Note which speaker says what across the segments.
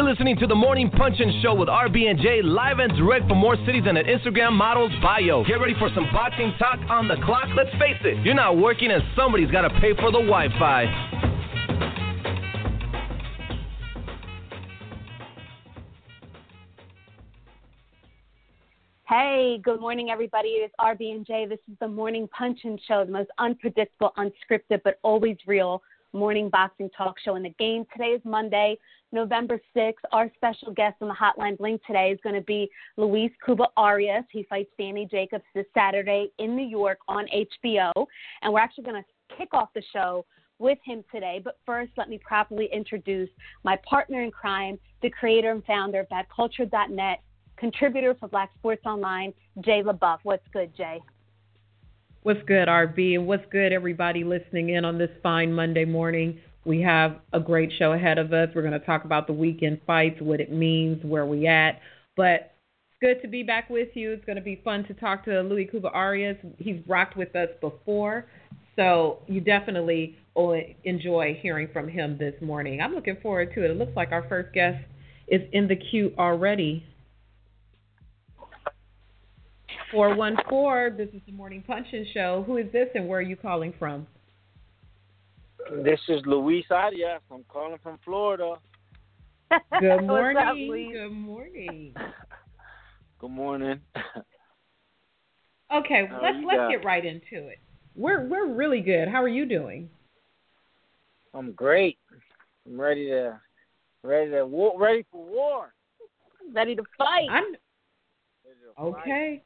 Speaker 1: You're listening to the Morning Punch-In Show with RB and Jae, live and direct from more cities and an Instagram model's bio. Get ready for some boxing talk on the clock. Let's face it, you're not working and somebody's got to pay for the Wi-Fi.
Speaker 2: Hey, good morning, everybody. It's RB and Jae. This is the Morning Punch-In Show, the most unpredictable, unscripted, but always real morning boxing talk show in the game. Today is Monday, November 6th. Our special guest on the Hotline Bling today is going to be Luis Cuba Arias. He fights Danny Jacobs this Saturday in New York on HBO. And we're actually going to kick off the show with him today. But first, let me properly introduce my partner in crime, the creator and founder of BadCulture.net contributor for Black Sports Online, Jae LeBeauf. What's good, Jae?
Speaker 3: What's good, RB? And what's good, everybody listening in on this fine Monday morning? We have a great show ahead of us. We're going to talk about the weekend fights, what it means, where we at. But it's good to be back with you. It's going to be fun to talk to Luis Cuba Arias. He's rocked with us before, so you definitely will enjoy hearing from him this morning. I'm looking forward to it. It looks like our first guest is in the queue already. 414, this is the Morning Punch-In Show. Who is this and where are you calling from?
Speaker 4: This is Luis Arias. I'm calling from Florida.
Speaker 3: Good morning. Up, Good morning.
Speaker 4: Good morning.
Speaker 3: Okay, How let's let's got? get right into it. We're we're really good. How are you doing?
Speaker 4: I'm great. I'm ready to ready to war, ready for war.
Speaker 2: Ready to fight.
Speaker 3: I'm okay.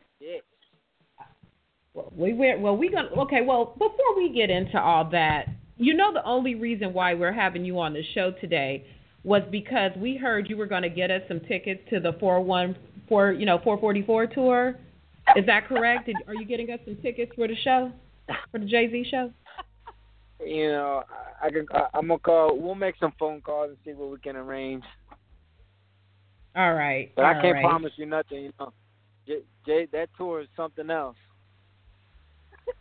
Speaker 3: Well, we went. Well, we gonna. Okay. Well, before we get into all that, you know, the only reason why we're having you on the show today was because we heard you were going to get us some tickets to the four one four, you know, four forty four tour. Is that correct? Did, are you getting us some tickets for the show, for the Jay Z show?
Speaker 4: You know, I I can. I'm gonna call. We'll make some phone calls and see what we can arrange.
Speaker 3: All right.
Speaker 4: But
Speaker 3: all
Speaker 4: I can't
Speaker 3: right.
Speaker 4: promise you nothing. You know, Jae, that tour is something else.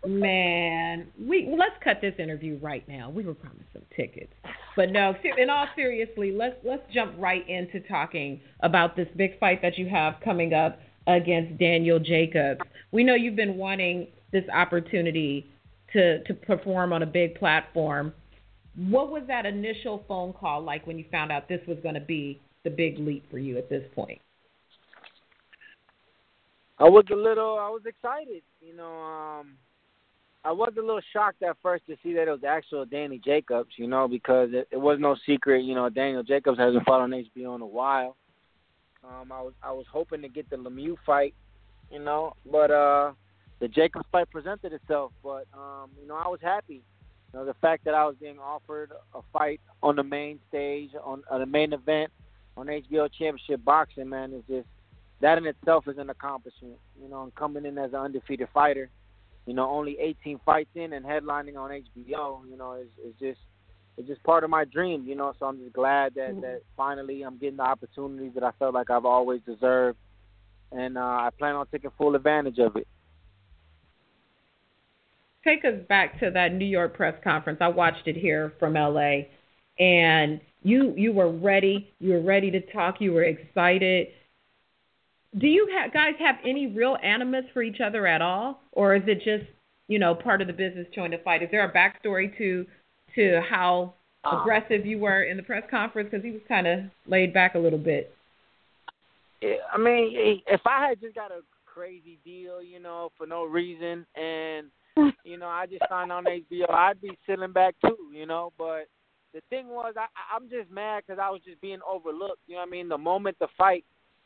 Speaker 3: Man, we let's cut this interview right now. We were promised some tickets, but no. In all seriously, let's let's jump right into talking about this big fight that you have coming up against Daniel Jacobs. We know you've been wanting this opportunity to to perform on a big platform. What was that initial phone call like when you found out this was going to be the big leap for you at this point?
Speaker 4: I was a little, I was excited. You know, um, I was a little shocked at first to see that it was actual Danny Jacobs, you know, because it, it was no secret, you know, Daniel Jacobs hasn't fought on HBO in a while. Um, I was I was hoping to get the Lemieux fight, you know, but uh, the Jacobs fight presented itself. But um, you know, I was happy. You know, the fact that I was being offered a fight on the main stage, on, on the main event, on HBO Championship Boxing, man, is just that in itself is an accomplishment. You know, and coming in as an undefeated fighter you know, only 18 fights in and headlining on HBO, you know, is, is just it's just part of my dream, you know. So I'm just glad that mm-hmm. that finally I'm getting the opportunities that I felt like I've always deserved, and uh, I plan on taking full advantage of it.
Speaker 3: Take us back to that New York press conference. I watched it here from LA, and you you were ready. You were ready to talk. You were excited do you ha- guys have any real animus for each other at all, or is it just you know part of the business trying to fight? Is there a backstory to to how uh, aggressive you were in the press conference? Because he was kind of laid back a little bit.
Speaker 4: I mean, if I had just got a crazy deal, you know, for no reason, and you know, I just signed on HBO, I'd be sitting back too, you know. But the thing was, I, I'm just mad because I was just being overlooked. You know what I mean? The moment the fight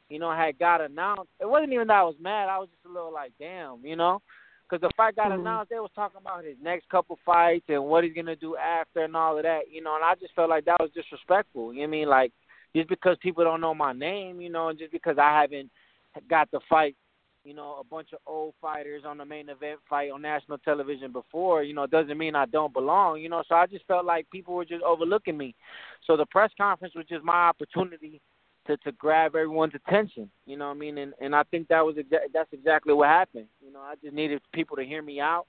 Speaker 4: you know, had got announced, it wasn't even that I was mad. I was just a little like, damn, you know, because the fight got mm-hmm. announced, they was talking about his next couple fights and what he's gonna do after and all of that, you know, and I just felt like that was disrespectful. You know what I mean? Like, just because people don't know my name, you know, and just because I haven't got to fight, you know, a bunch of old fighters on the main event fight on national television before, you know, doesn't mean I don't belong, you know. So I just felt like people were just overlooking me. So the press conference was just my opportunity to to grab everyone's attention. You know what I mean? And and I think that was exa- that's exactly what happened. You know, I just needed people to hear me out,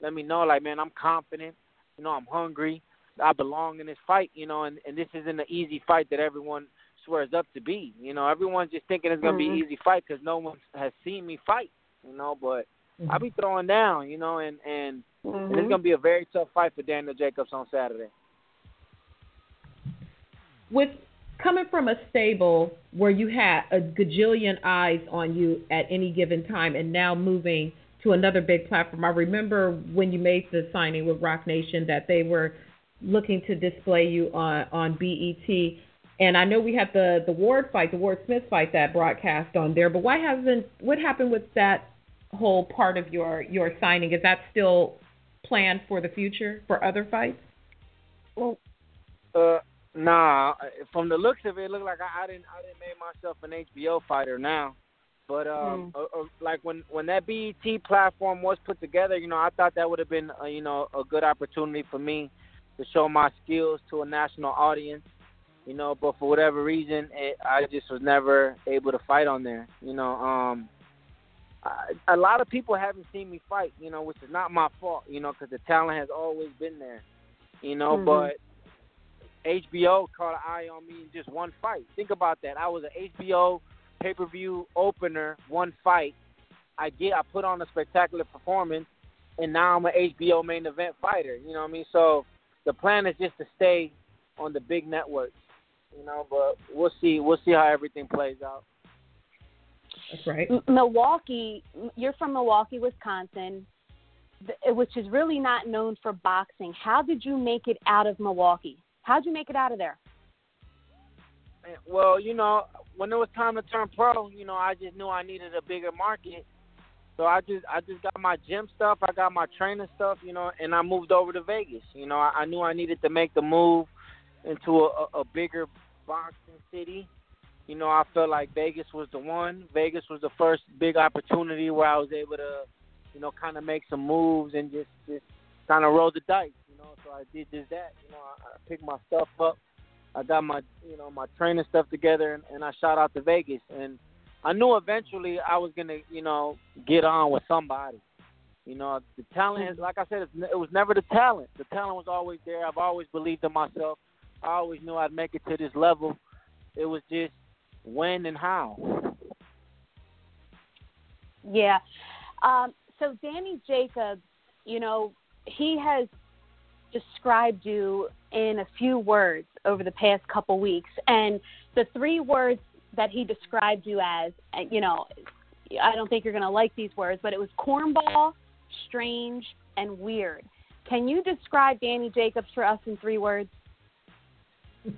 Speaker 4: let me know like, man, I'm confident. You know, I'm hungry. I belong in this fight. You know, and and this isn't an easy fight that everyone swears up to be. You know, everyone's just thinking it's gonna
Speaker 2: mm-hmm.
Speaker 4: be easy fight because no one has seen me fight. You know, but
Speaker 3: Mm-hmm.
Speaker 4: I'll be throwing down. You know, and and,
Speaker 2: mm-hmm.
Speaker 4: and it's gonna be a very tough fight for Daniel Jacobs on Saturday.
Speaker 3: With coming from a stable where you had a gajillion eyes on you at any given time, and now moving to another big platform. I remember when you made the signing with Roc Nation that they were looking to display you on on BET. And I know we had the the Ward fight, the Ward Smith fight that broadcast on there. But why hasn't what happened with that whole part of your your signing? Is that still planned for the future for other fights?
Speaker 4: Well, uh, nah. From the looks of it, it looked like I, I didn't I didn't make myself an HBO fighter now. But um,
Speaker 2: Mm.
Speaker 4: uh, uh, like when when that BET platform was put together, you know, I thought that would have been uh, you know a good opportunity for me to show my skills to a national audience. You know, but for whatever reason, it, I just was never able to fight on there. You know, um, I, a lot of people haven't seen me fight. You know, which is not my fault. You know, because the talent has always been there. You know,
Speaker 2: Mhm.
Speaker 4: but HBO caught an eye on me in just one fight. Think about that. I was an HBO pay per view opener, one fight. I get I put on a spectacular performance and now I'm an HBO main event fighter. You know what I mean? So the plan is just to stay on the big networks. You know, but we'll see we'll see how everything plays out.
Speaker 3: That's right.
Speaker 2: M- Milwaukee, you're from Milwaukee, Wisconsin, th- which is really not known for boxing. How did you make it out of Milwaukee? How'd you make it out of there?
Speaker 4: Well, you know, when it was time to turn pro, you know, I just knew I needed a bigger market. So I just I just got my gym stuff, I got my training stuff, you know, and I moved over to Vegas. You know, I, I knew I needed to make the move into a, a, bigger boxing city. You know, I felt like Vegas was the one. Vegas was the first big opportunity where I was able to, you know, kind of make some moves and just just kind of roll the dice. Know, so I did just that. You know, I, I picked my stuff up. I got my you know my training stuff together and, and I shot out to Vegas and I knew eventually I was gonna you know get on with somebody. You know the talent like I said it was never the talent. The talent was always there. I've always believed in myself. I always knew I'd make it to this level. It was just when and how.
Speaker 2: Yeah. Um, so Danny Jacobs, you know, he has described you in a few words over the past couple weeks, and the three words that he described you as, you know, I don't think you're going to like these words, but it was cornball, strange, and weird. Can you describe Danny Jacobs for us in three words?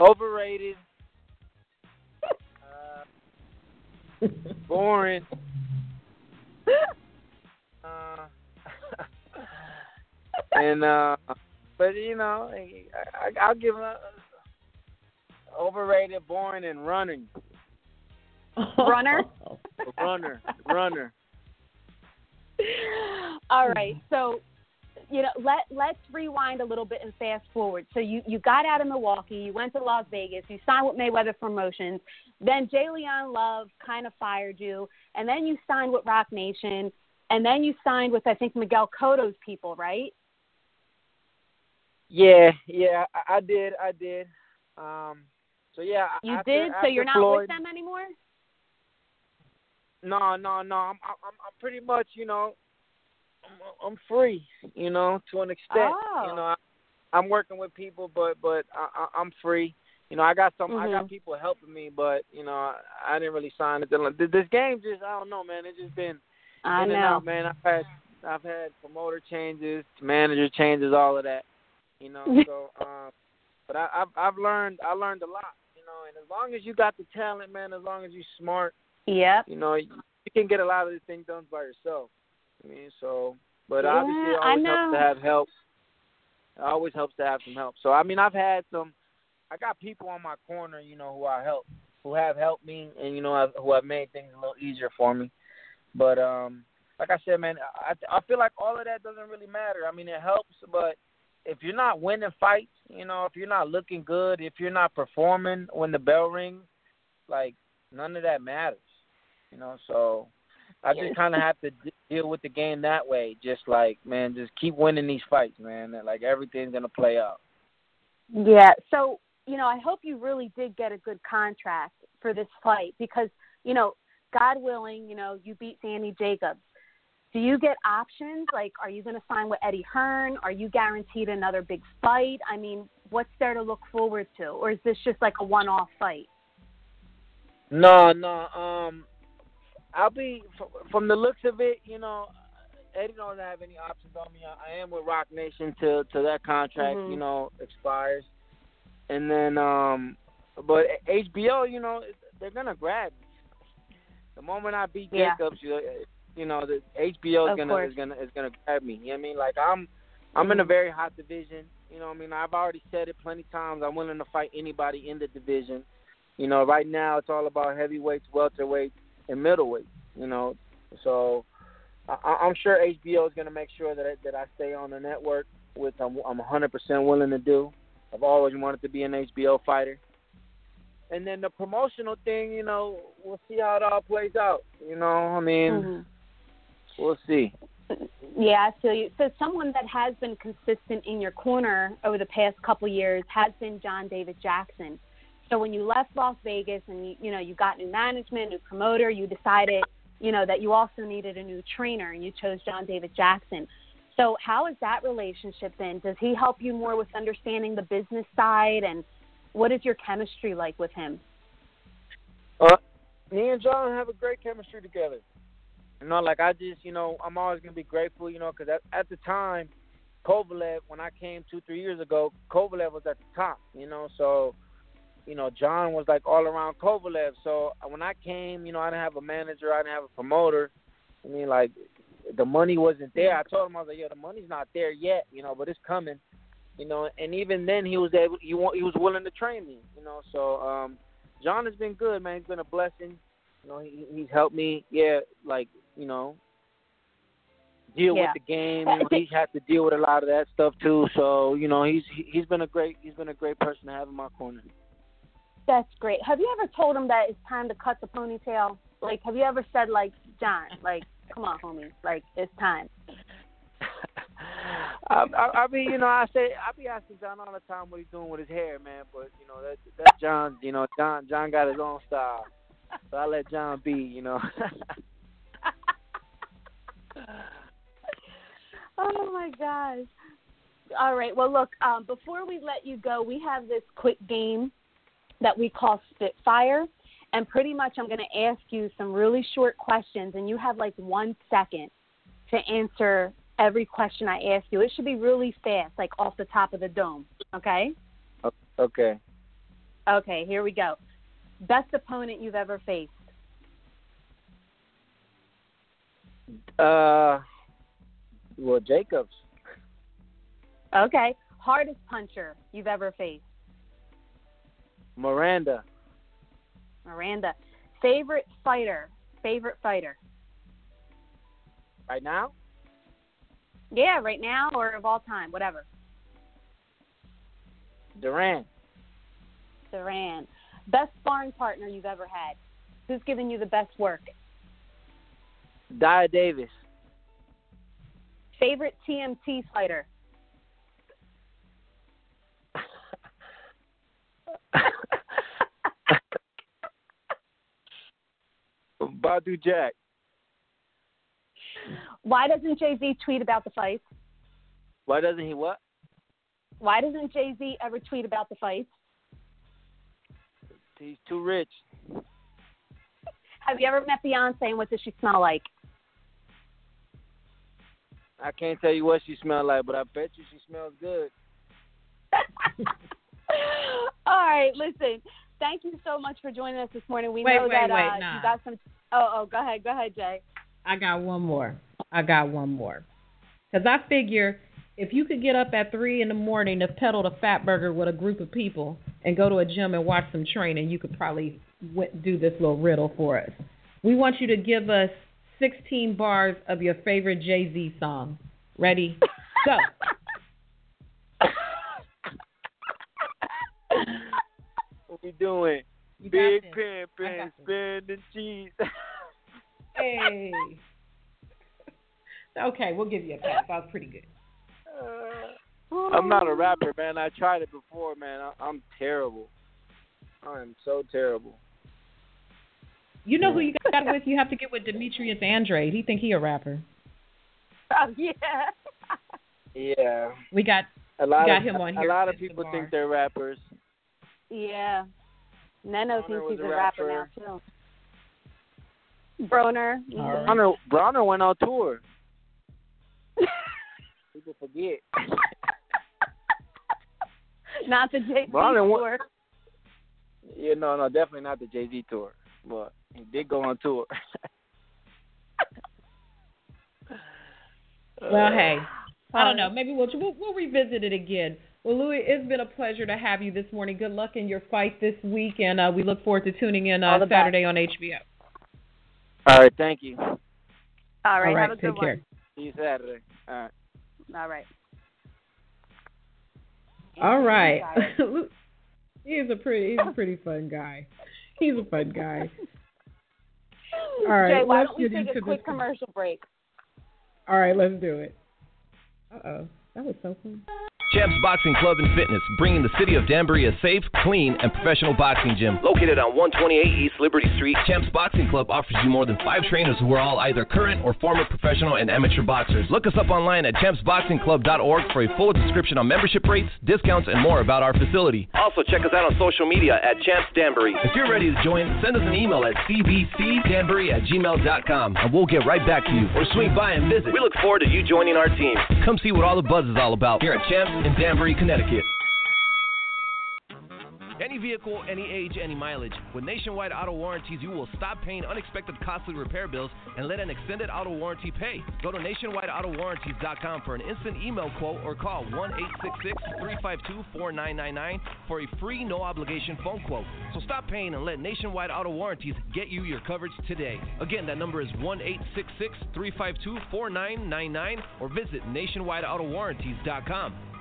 Speaker 4: Overrated. Uh, boring. and uh, but you know, I, I, I'll give him a, overrated, boring, and running.
Speaker 2: Runner?
Speaker 4: runner, runner.
Speaker 2: All right. So, you know, let let's rewind a little bit and fast forward. So you you got out of Milwaukee, you went to Las Vegas, you signed with Mayweather Promotions, then J'Leon Love kind of fired you, and then you signed with Roc Nation, and then you signed with I think Miguel Cotto's people, right?
Speaker 4: Yeah, yeah, I, I did, I did. Um, so yeah,
Speaker 2: You
Speaker 4: after,
Speaker 2: did. So you're not
Speaker 4: Floyd,
Speaker 2: with them anymore.
Speaker 4: No, no, no. I'm, I'm, I'm pretty much, you know, I'm, I'm free, you know, to an extent.
Speaker 2: Oh.
Speaker 4: You know, I, I'm working with people, but, but I, I, I'm free. You know, I got some, I got
Speaker 2: Mhm.
Speaker 4: people helping me, but you know, I, I didn't really sign it. This game just, I don't know, man. It's just been
Speaker 2: I
Speaker 4: in and
Speaker 2: know.
Speaker 4: out, man. I've had, I've had promoter changes, manager changes, all of that. You know, so, um, but I, I've, I've learned, I learned a lot. You know, and as long as you got the talent, man, as long as you're smart
Speaker 2: Yep.
Speaker 4: you know, you, you can get a lot of these things done by yourself. I mean, so, but
Speaker 2: Yeah,
Speaker 4: obviously, it always helps to have help. It always helps to have some help. So, I mean, I've had some. I got people on my corner, you know, who I help, who have helped me, and you know, have, who have made things a little easier for me. But um, like I said, man, I I feel like all of that doesn't really matter. I mean, it helps, but if you're not winning fights, you know, if you're not looking good, if you're not performing when the bell rings, like none of that matters. You know, so I just kind of have to deal with the game that way. Just like, man, just keep winning these fights, man. and, Like everything's gonna play out.
Speaker 2: Yeah. So you know, I hope you really did get a good contract for this fight because, you know, God willing, you know, you beat Danny Jacobs. Do you get options? Like, are you going to sign with Eddie Hearn? Are you guaranteed another big fight? I mean, what's there to look forward to, or is this just like a one-off fight?
Speaker 4: No, no. Um, I'll be from the looks of it. You know, Eddie don't have any options on me. I am with Roc Nation till till that contract,
Speaker 2: mm-hmm.
Speaker 4: you know, expires, and then um, but HBO, you know, they're gonna grab me. The moment I beat
Speaker 2: yeah.
Speaker 4: Jacobs, you, you know, the HBO is
Speaker 2: of
Speaker 4: gonna
Speaker 2: course.
Speaker 4: is gonna is gonna grab me. You know what I mean? Like I'm I'm in a
Speaker 2: Mhm.
Speaker 4: very hot division. You know, what I mean, I've already said it plenty times. I'm willing to fight anybody in the division. You know, right now it's all about heavyweights, welterweights, and middleweight. You know, so I, I'm sure HBO is going to make sure that I, that I stay on the network, which I'm I'm 100% willing to do. I've always wanted to be an HBO fighter. And then the promotional thing, you know, we'll see how it all plays out. You know, I mean,
Speaker 2: Mhm.
Speaker 4: We'll see.
Speaker 2: Yeah, I feel you. So someone that has been consistent in your corner over the past couple years has been John David Jackson. So when you left Las Vegas and you, you know you got new management, new promoter, you decided you know that you also needed a new trainer and you chose John David Jackson. So how has that relationship been? Does he help you more with understanding the business side and what is your chemistry like with him?
Speaker 4: Uh, me and John have a great chemistry together. You know, like I just, you know, I'm always gonna be grateful, you know, because at, at the time, Kovalev, when I came two, three years ago, Kovalev was at the top, you know, so, you know, John was like all around Kovalev. So uh, when I came, you know, I didn't have a manager, I didn't have a promoter. I mean, like, the money wasn't there. I told him I was like, yo, the money's not there yet, you know, but it's coming, you know. And even then, he was able, he, he was willing to train me, you know. So, um, John has been good, man. He's been a blessing. You know, he, he's helped me, yeah, like you know, deal
Speaker 2: Yeah.
Speaker 4: with the game. You know, he's had to deal with a lot of that stuff too. So, you know, he's he- he's been a great he's been a great person to have in my corner.
Speaker 2: That's great. Have you ever told him that it's time to cut the ponytail? Like, have you ever said like, John, like, come on, homie, like it's time.
Speaker 4: I, I, I mean, you know, I say I be asking John all the time what he's doing with his hair, man. But you know, that that's John. You know, John John got his own style, so I let John be. You know.
Speaker 2: Oh my gosh. All right. Well, look. Um, before we let you go, we have this quick game that we call Spitfire, and pretty much I'm going to ask you some really short questions, and you have like one second to answer every question I ask you. It should be really fast, like off the top of the dome. Okay.
Speaker 4: okay.
Speaker 2: Okay. Here we go. Best opponent you've ever faced.
Speaker 4: Uh, well, Jacobs.
Speaker 2: Okay. Hardest puncher you've ever faced.
Speaker 4: Miranda.
Speaker 2: Miranda. Favorite fighter. Favorite fighter.
Speaker 4: Right now,
Speaker 2: Yeah, right now or of all time, whatever.
Speaker 4: Duran.
Speaker 2: Duran. Best sparring partner you've ever had. Who's giving you the best work?
Speaker 4: Dyah Davis.
Speaker 2: Favorite TMT fighter.
Speaker 4: Badou Jack.
Speaker 2: Why doesn't Jay Z tweet about the fights?
Speaker 4: Why doesn't he what?
Speaker 2: Why doesn't Jay Z ever tweet about the fights?
Speaker 4: He's too rich.
Speaker 2: Have you ever met Beyonce and what does she smell like?
Speaker 4: I can't tell you what she smells like, but I bet you she smells good.
Speaker 2: All right, listen. Thank you so much for joining us this morning. We
Speaker 3: Wait,
Speaker 2: know
Speaker 3: wait,
Speaker 2: that
Speaker 3: wait,
Speaker 2: uh,
Speaker 3: nah.
Speaker 2: you got some. Oh, oh, go ahead, go ahead, Jae.
Speaker 3: I got one more. I got one more. Because I figure if you could get up at 3 in the morning to pedal the fat burger with a group of people and go to a gym and watch some training, you could probably w- do this little riddle for us. We want you to give us 16 bars of your favorite Jay Z song. Ready? Go.
Speaker 4: What we doing?
Speaker 3: You
Speaker 4: Big
Speaker 3: this.
Speaker 4: pimpin',
Speaker 3: I got
Speaker 4: spending cheese.
Speaker 3: Hey. okay, we'll give you a pass. That was pretty good.
Speaker 4: Uh, I'm not a rapper, man. I tried it before, man. I, I'm terrible. I am so terrible.
Speaker 3: You know who you got with? You have to get with Demetrius Andrade. He think he a rapper.
Speaker 2: Oh yeah.
Speaker 4: Yeah.
Speaker 3: We got
Speaker 4: a lot
Speaker 3: got
Speaker 4: of
Speaker 3: him on here.
Speaker 4: a lot of people think they're rappers.
Speaker 2: Yeah. Neno
Speaker 4: Broner
Speaker 2: thinks
Speaker 4: was
Speaker 2: he's
Speaker 4: a
Speaker 2: a rapper now
Speaker 4: rapper.
Speaker 2: too. Broner.
Speaker 3: All right.
Speaker 4: Broner, Broner went on tour. People forget.
Speaker 2: Not the Jay Z
Speaker 4: Broner
Speaker 2: tour.
Speaker 4: yeah, no, no, definitely not the Jay Z tour, but he did go on tour.
Speaker 3: Well, hey, I don't
Speaker 2: Uh,
Speaker 3: know. Maybe we'll, we'll we'll revisit it again. Well, Luis, it's been a pleasure to have you this morning. Good luck in your fight this week, and uh, we look forward to tuning in
Speaker 2: All
Speaker 3: uh,
Speaker 2: the best.
Speaker 3: Saturday on HBO.
Speaker 4: All right, thank you.
Speaker 2: All right,
Speaker 3: All right,
Speaker 2: have a good
Speaker 3: take care.
Speaker 4: See you Saturday. All right.
Speaker 2: one. All right.
Speaker 3: All right. he's a pretty he's a pretty fun guy. He's a fun guy. All right,
Speaker 2: Jae, why
Speaker 3: let's
Speaker 2: don't we take a quick commercial break?
Speaker 3: All right, let's do it. Uh oh, that was so fun.
Speaker 1: Champs Boxing Club and Fitness, bringing the city of Danbury a safe, clean, and professional boxing gym. Located on 128 East Liberty Street, Champs Boxing Club offers you more than five trainers who are all either current or former professional and amateur boxers. Look us up online at champsboxingclub.org for a full description on membership rates, discounts, and more about our facility. Also, check us out on social media at Champs Danbury. If you're ready to join, send us an email at cbcdanbury at gmail.com, and we'll get right back to you. Or swing by and visit. We look forward to you joining our team. Come see what all the buzz is all about here at Champs in Danbury, Connecticut. Any vehicle, any age, any mileage. With nationwide auto warranties, you will stop paying unexpected costly repair bills and let an extended auto warranty pay. Go to nationwideautowarranties.com for an instant email quote or call 1 866 352 4999 for a free, no obligation phone quote. So stop paying and let Nationwide Auto Warranties get you your coverage today. Again, that number is 1 866 352 4999 or visit nationwideautowarranties.com.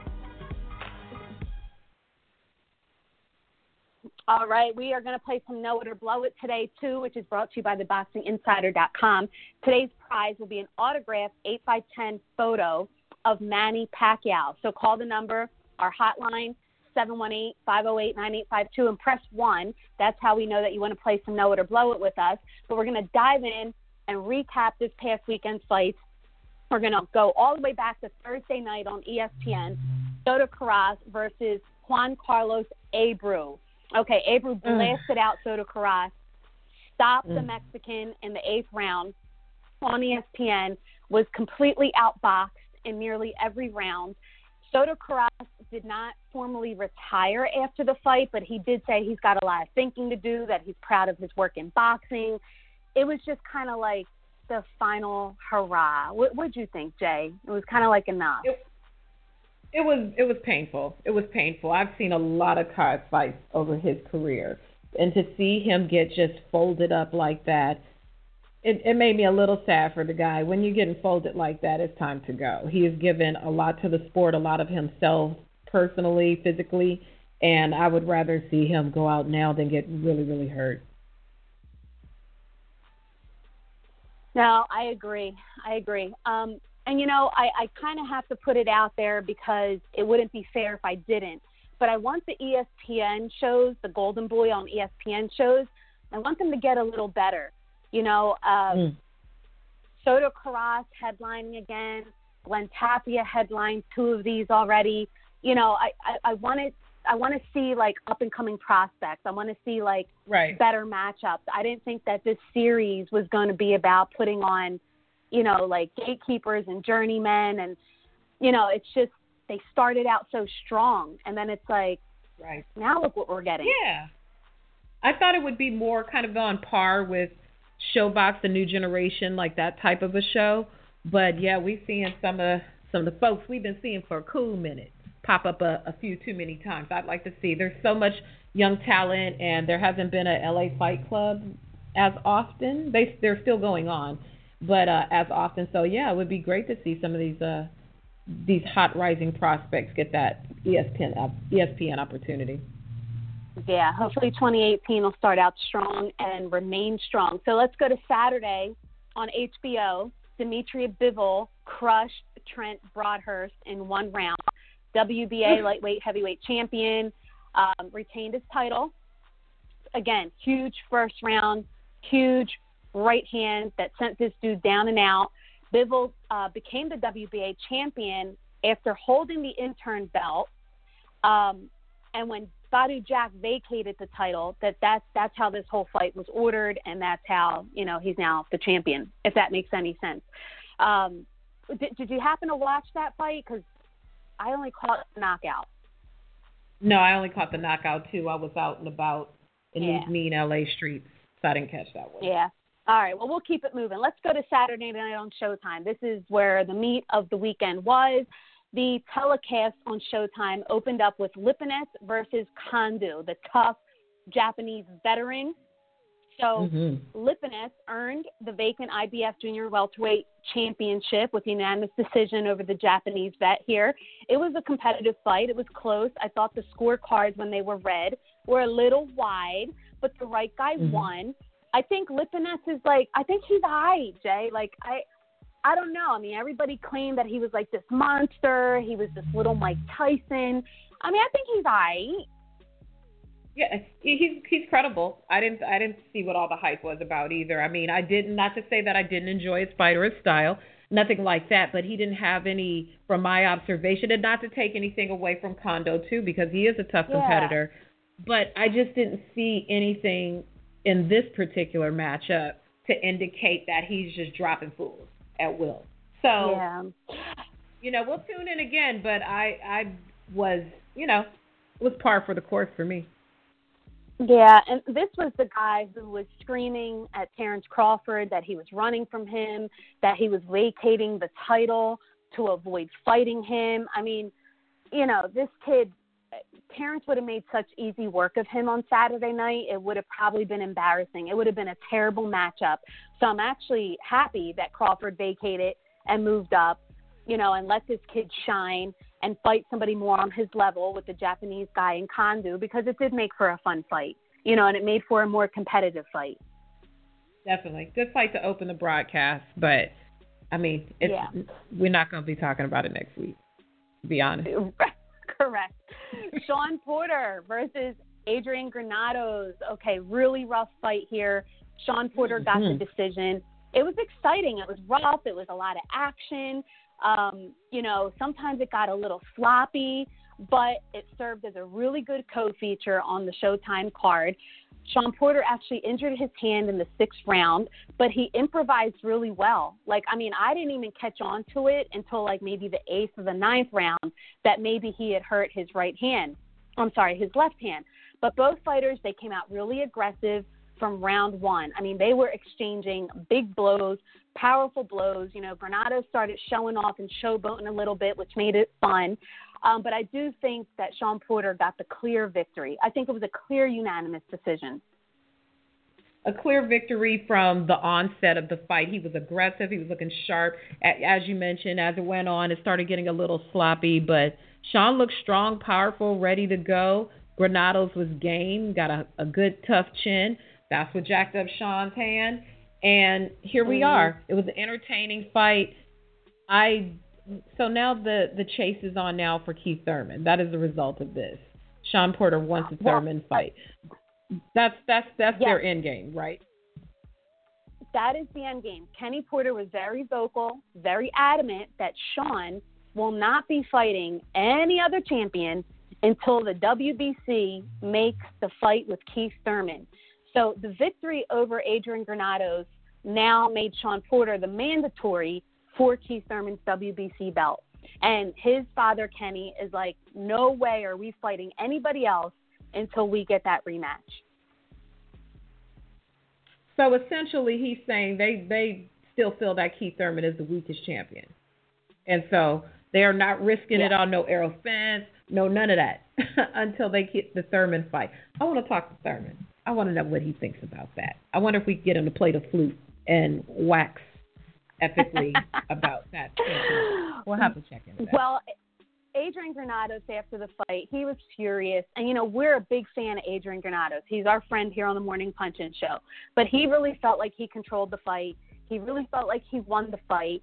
Speaker 2: All right, we are going to play some Know It or Blow It today, too, which is brought to you by theboxinginsider.com. Today's prize will be an autographed 8x10 photo of Manny Pacquiao. So call the number, our hotline, 718-508-9852, and press 1. That's how we know that you want to play some Know It or Blow It with us. But we're going to dive in and recap this past weekend's fights. We're going to go all the way back to Thursday night on ESPN, Soto Karass versus Juan Carlos Abreu. Okay, Abreu blasted out Soto Karass, stopped the
Speaker 3: Mm.
Speaker 2: Mexican in the eighth round on ESPN, was completely outboxed in nearly every round. Soto Karass did not formally retire after the fight, but he did say he's got a lot of thinking to do, that he's proud of his work in boxing. It was just kind of like the final hurrah. What would you think, Jae? It was kind of like enough.
Speaker 3: It- It was it was painful. It was painful. I've seen a lot of card fights over his career, and to see him get just folded up like that, it, it made me a little sad for the guy. When you're getting folded like that, it's time to go. He has given a lot to the sport, a lot of himself personally, physically, and I would rather see him go out now than get really really hurt.
Speaker 2: No, I agree. I agree. Um, and you know, I, I kind of have to put it out there because it wouldn't be fair if I didn't. But I want the ESPN shows, the Golden Boy on ESPN shows, I want them to get a little better. You know, um,
Speaker 3: Mm.
Speaker 2: Soto Karass headlining again. Glenn Tapia headlined two of these already. You know, I I, I want to I want to see like up and coming prospects. I want to see like
Speaker 3: Right.
Speaker 2: better matchups. I didn't think that this series was going to be about putting on, you know, like gatekeepers and journeymen and you know, it's just they started out so strong and then it's like
Speaker 3: Right.
Speaker 2: now look what we're getting.
Speaker 3: Yeah. I thought it would be more kind of on par with ShoBox, the new generation, like that type of a show. But yeah, we've seen some of some of the folks we've been seeing for a cool minute pop up a, a few too many times. I'd like to see. There's so much young talent, and there hasn't been a LA Fight Club as often. They they're still going on, but uh, as often. So yeah, it would be great to see some of these uh these hot rising prospects get that ESPN ESPN opportunity.
Speaker 2: Yeah, hopefully 2018 will start out strong and remain strong. So let's go to Saturday on HBO. Dmitry Bivol crushed Trent Broadhurst in one round. WBA lightweight heavyweight champion, um, retained his title. Again, huge first round, huge right hand that sent this dude down and out. Bivol uh, became the WBA champion after holding the intern belt. Um, and when Badou Jack vacated the title, that that's that's how this whole fight was ordered, and that's how you know he's now the champion. If that makes any sense. Um, did, did you happen to watch that fight? Because I only caught the knockout.
Speaker 3: No, I only caught the knockout too. I was out and about in
Speaker 2: Yeah.
Speaker 3: these mean LA streets, so I didn't catch that one.
Speaker 2: Yeah. All right. Well, we'll keep it moving. Let's go to Saturday night on Showtime. This is where the meat of the weekend was. The telecast on Showtime opened up with Lipinets versus Kondo, the tough Japanese veteran. So Lipinets earned the vacant IBF Junior Welterweight Championship with unanimous decision over the Japanese vet here. It was a competitive fight. It was close. I thought the scorecards when they were read were a little wide, but the right guy
Speaker 3: Mhm.
Speaker 2: won. I think Lipinets is like I think he's high, Jae. Like I I don't know. I mean, everybody claimed that he was like this monster. He was this little Mike Tyson. I mean, I think he's high.
Speaker 3: Yeah, he's he's credible. I didn't I didn't see what all the hype was about either. I mean, I didn't not to say that I didn't enjoy his fight or his style, nothing like that. But he didn't have any, from my observation, and not to take anything away from Kondo too, because he is a tough
Speaker 2: Yeah.
Speaker 3: competitor. But I just didn't see anything in this particular matchup to indicate that he's just dropping fools at will. So
Speaker 2: yeah.
Speaker 3: you know, we'll tune in again. But I I was you know it was par for the course for me.
Speaker 2: Yeah, and this was the guy who was screaming at Terrence Crawford that he was running from him, that he was vacating the title to avoid fighting him. I mean, you know, this kid, Terrence would have made such easy work of him on Saturday night. It would have probably been embarrassing. It would have been a terrible matchup. So I'm actually happy that Crawford vacated and moved up, you know, and let this kid shine and fight somebody more on his level with the Japanese guy in Kondo because it did make for a fun fight, you know, and it made for a more competitive fight.
Speaker 3: Definitely. Good fight to open the broadcast, but I mean, it's
Speaker 2: Yeah.
Speaker 3: we're not going to be talking about it next week. To be honest.
Speaker 2: Correct. Shawn Porter versus Adrian Granados. Okay, really rough fight here. Shawn Porter got
Speaker 3: Mhm.
Speaker 2: the decision. It was exciting. It was rough. It was a lot of action. Um, you know, sometimes it got a little sloppy, but it served as a really good co-feature on the Showtime card. Shawn Porter actually injured his hand in the sixth round, but he improvised really well. Like, I mean, I didn't even catch on to it until like maybe the eighth or the ninth round that maybe he had hurt his right hand. I'm sorry, his left hand. But both fighters, they came out really aggressive from round one. I mean, they were exchanging big blows, powerful blows. You know, Granados started showing off and showboating a little bit, which made it fun. Um, but I do think that Shawn Porter got the clear victory. I think it was a clear unanimous decision.
Speaker 3: A clear victory from the onset of the fight. He was aggressive. He was looking sharp. As you mentioned, as it went on, it started getting a little sloppy, but Shawn looked strong, powerful, ready to go. Granados was game, got a, a good, tough chin. That's what jacked up Shawn's hand. And here we
Speaker 2: Mhm.
Speaker 3: are. It was an entertaining fight. I so now the the chase is on now for Keith Thurman. That is the result of this. Shawn Porter wants a
Speaker 2: Well,
Speaker 3: Thurman fight. That's that's that's
Speaker 2: Yes.
Speaker 3: their end game, right?
Speaker 2: That is the end game. Kenny Porter was very vocal, very adamant that Shawn will not be fighting any other champion until the WBC makes the fight with Keith Thurman. So the victory over Adrian Granados now made Shawn Porter the mandatory for Keith Thurman's WBC belt. And his father, Kenny, is like, no way are we fighting anybody else until we get that rematch.
Speaker 3: So essentially, he's saying they they still feel that Keith Thurman is the weakest champion, and so they are not risking it
Speaker 2: Yeah.
Speaker 3: on no Errol Spence, no none of that until they get the Thurman fight. I want to talk to Thurman. I want to know what he thinks about that. I wonder if we can get him to play the flute and wax epically about that. We'll have to check that.
Speaker 2: Well, Adrian Granados after the fight, he was furious. And, you know, we're a big fan of Adrian Granados. He's our friend here on the Morning Punch In Show. But he really felt like he controlled the fight. He really felt like he won the fight.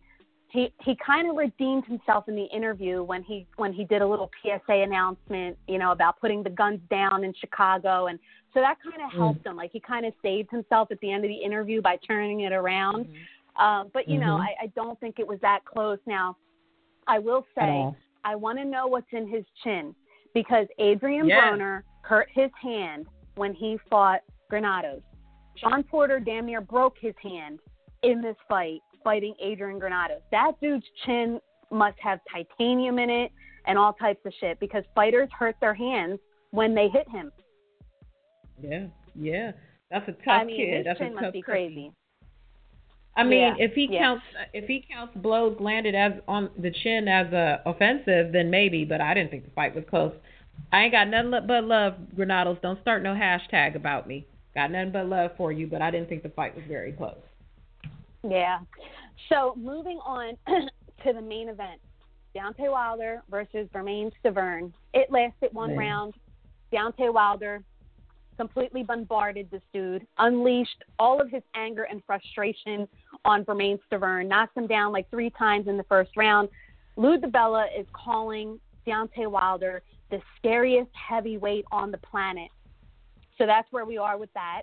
Speaker 2: he he kind of redeemed himself in the interview when he when he did a little PSA announcement, you know, about putting the guns down in Chicago, and so that kind of helped mm. him. Like he kind of saved himself at the end of the interview by turning it around. Mm-hmm. Um, but you mm-hmm. know, I, I don't think it was that close. Now, I will say I want to know what's in his chin because Adrien yeah. Broner hurt his hand when he fought Granados. Shawn Porter damn near broke his hand in this fight fighting Adrian Granados. That dude's chin must have titanium in it and all types of shit because fighters hurt their hands when they hit him.
Speaker 3: Yeah, yeah, that's a tough
Speaker 2: I mean,
Speaker 3: kid.
Speaker 2: His
Speaker 3: that's
Speaker 2: chin
Speaker 3: a
Speaker 2: must be crazy.
Speaker 3: I mean,
Speaker 2: yeah,
Speaker 3: if he
Speaker 2: yeah.
Speaker 3: counts if he counts blows landed as on the chin as a offensive, then maybe. But I didn't think the fight was close. I ain't got nothing but love, Granados. Don't start no hashtag about me. Got nothing but love for you, but I didn't think the fight was very close.
Speaker 2: Yeah. So moving on to the main event, Deontay Wilder versus Bermane Stiverne. It lasted one
Speaker 3: Man.
Speaker 2: round. Deontay Wilder completely bombarded this dude, unleashed all of his anger and frustration on Bermane Stiverne, knocked him down like three times in the first round. Lou DiBella is calling Deontay Wilder the scariest heavyweight on the planet. So that's where we are with that.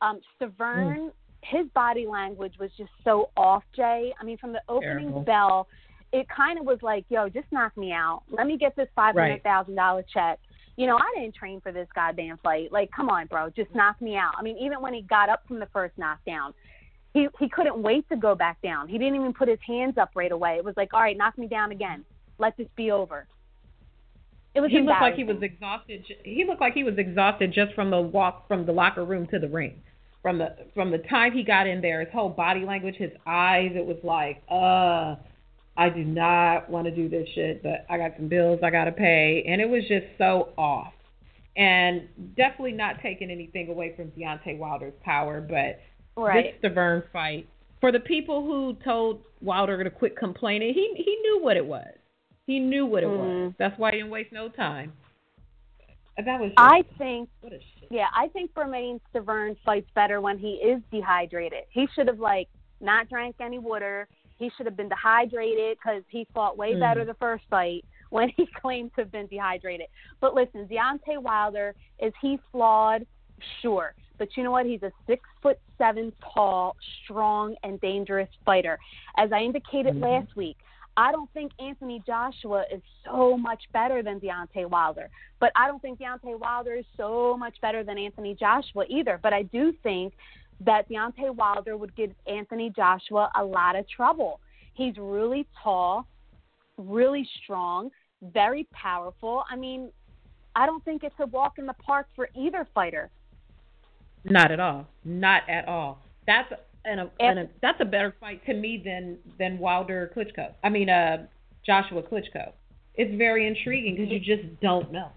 Speaker 2: Um, Stiverne, mm. his body language was just so off, Jae. I mean, from the opening
Speaker 3: Terrible.
Speaker 2: bell, it kind of was like, yo, just knock me out. Let me get this $500,000 right. check you know, I didn't train for this goddamn fight. Like, come on, bro, just knock me out. I mean, even when he got up from the first knockdown, he he couldn't wait to go back down. He didn't even put his hands up right away. It was like, all right, knock me down again. Let this be over. It was
Speaker 3: he looked like he was exhausted. He looked like he was exhausted just from the walk from the locker room to the ring. From the from the time he got in there, his whole body language, his eyes, it was like, uh, I do not want to do this shit, but I got some bills I got to pay. And it was just so off. And definitely not taking anything away from Deontay Wilder's power, but
Speaker 2: right.
Speaker 3: this Stiverne fight, for the people who told Wilder to quit complaining, he he knew what it was. He knew what it
Speaker 2: mm.
Speaker 3: was. That's why he didn't waste no time. That was. Just,
Speaker 2: I think.
Speaker 3: What a shit.
Speaker 2: Yeah, I think Bermane Stiverne fights better when he is dehydrated. He should have like not drank any water. He should have been dehydrated because he fought way mm. better the first fight when he claimed to have been dehydrated. But listen, Deontay Wilder, is he flawed? Sure. But you know what? He's a six foot seven tall, strong, and dangerous fighter. As I indicated
Speaker 3: mm-hmm.
Speaker 2: last week, I don't think Anthony Joshua is so much better than Deontay Wilder. But I don't think Deontay Wilder is so much better than Anthony Joshua either. But I do think that Deontay Wilder would give Anthony Joshua a lot of trouble. He's really tall, really strong, very powerful. I mean, I don't think it's a walk in the park for either fighter.
Speaker 3: Not at all. Not at all. That's an, a, an a, that's a better fight to me than than Wilder Klitschko. I mean, uh, Joshua Klitschko. It's very intriguing because you just don't know.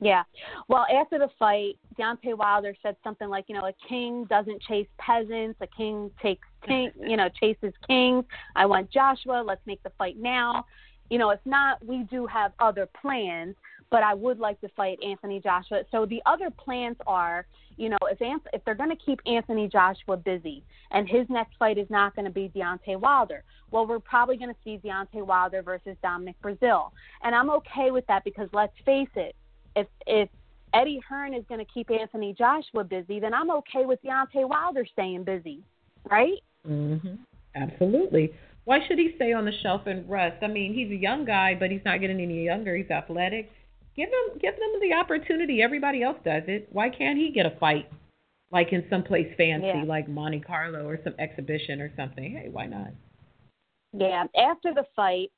Speaker 2: Yeah. Well, after the fight, Deontay Wilder said something like, you know, a king doesn't chase peasants, a king takes king, you know, chases kings. I want Joshua. Let's make the fight now. You know, if not, we do have other plans, but I would like to fight Anthony Joshua. So the other plans are, you know, if Anth- if they're going to keep Anthony Joshua busy and his next fight is not going to be Deontay Wilder, well, we're probably going to see Deontay Wilder versus Dominic Breazeale. And I'm okay with that because let's face it, if if Eddie Hearn is going to keep Anthony Joshua busy, then I'm okay with Deontay Wilder staying busy, right?
Speaker 3: Mhm. Absolutely. Why should he stay on the shelf and rest? I mean, he's a young guy, but he's not getting any younger. He's athletic. Give him give them the opportunity. Everybody else does it. Why can't he get a fight like in some place fancy
Speaker 2: yeah.
Speaker 3: like Monte Carlo or some exhibition or something? Hey, why not?
Speaker 2: Yeah. After the fight,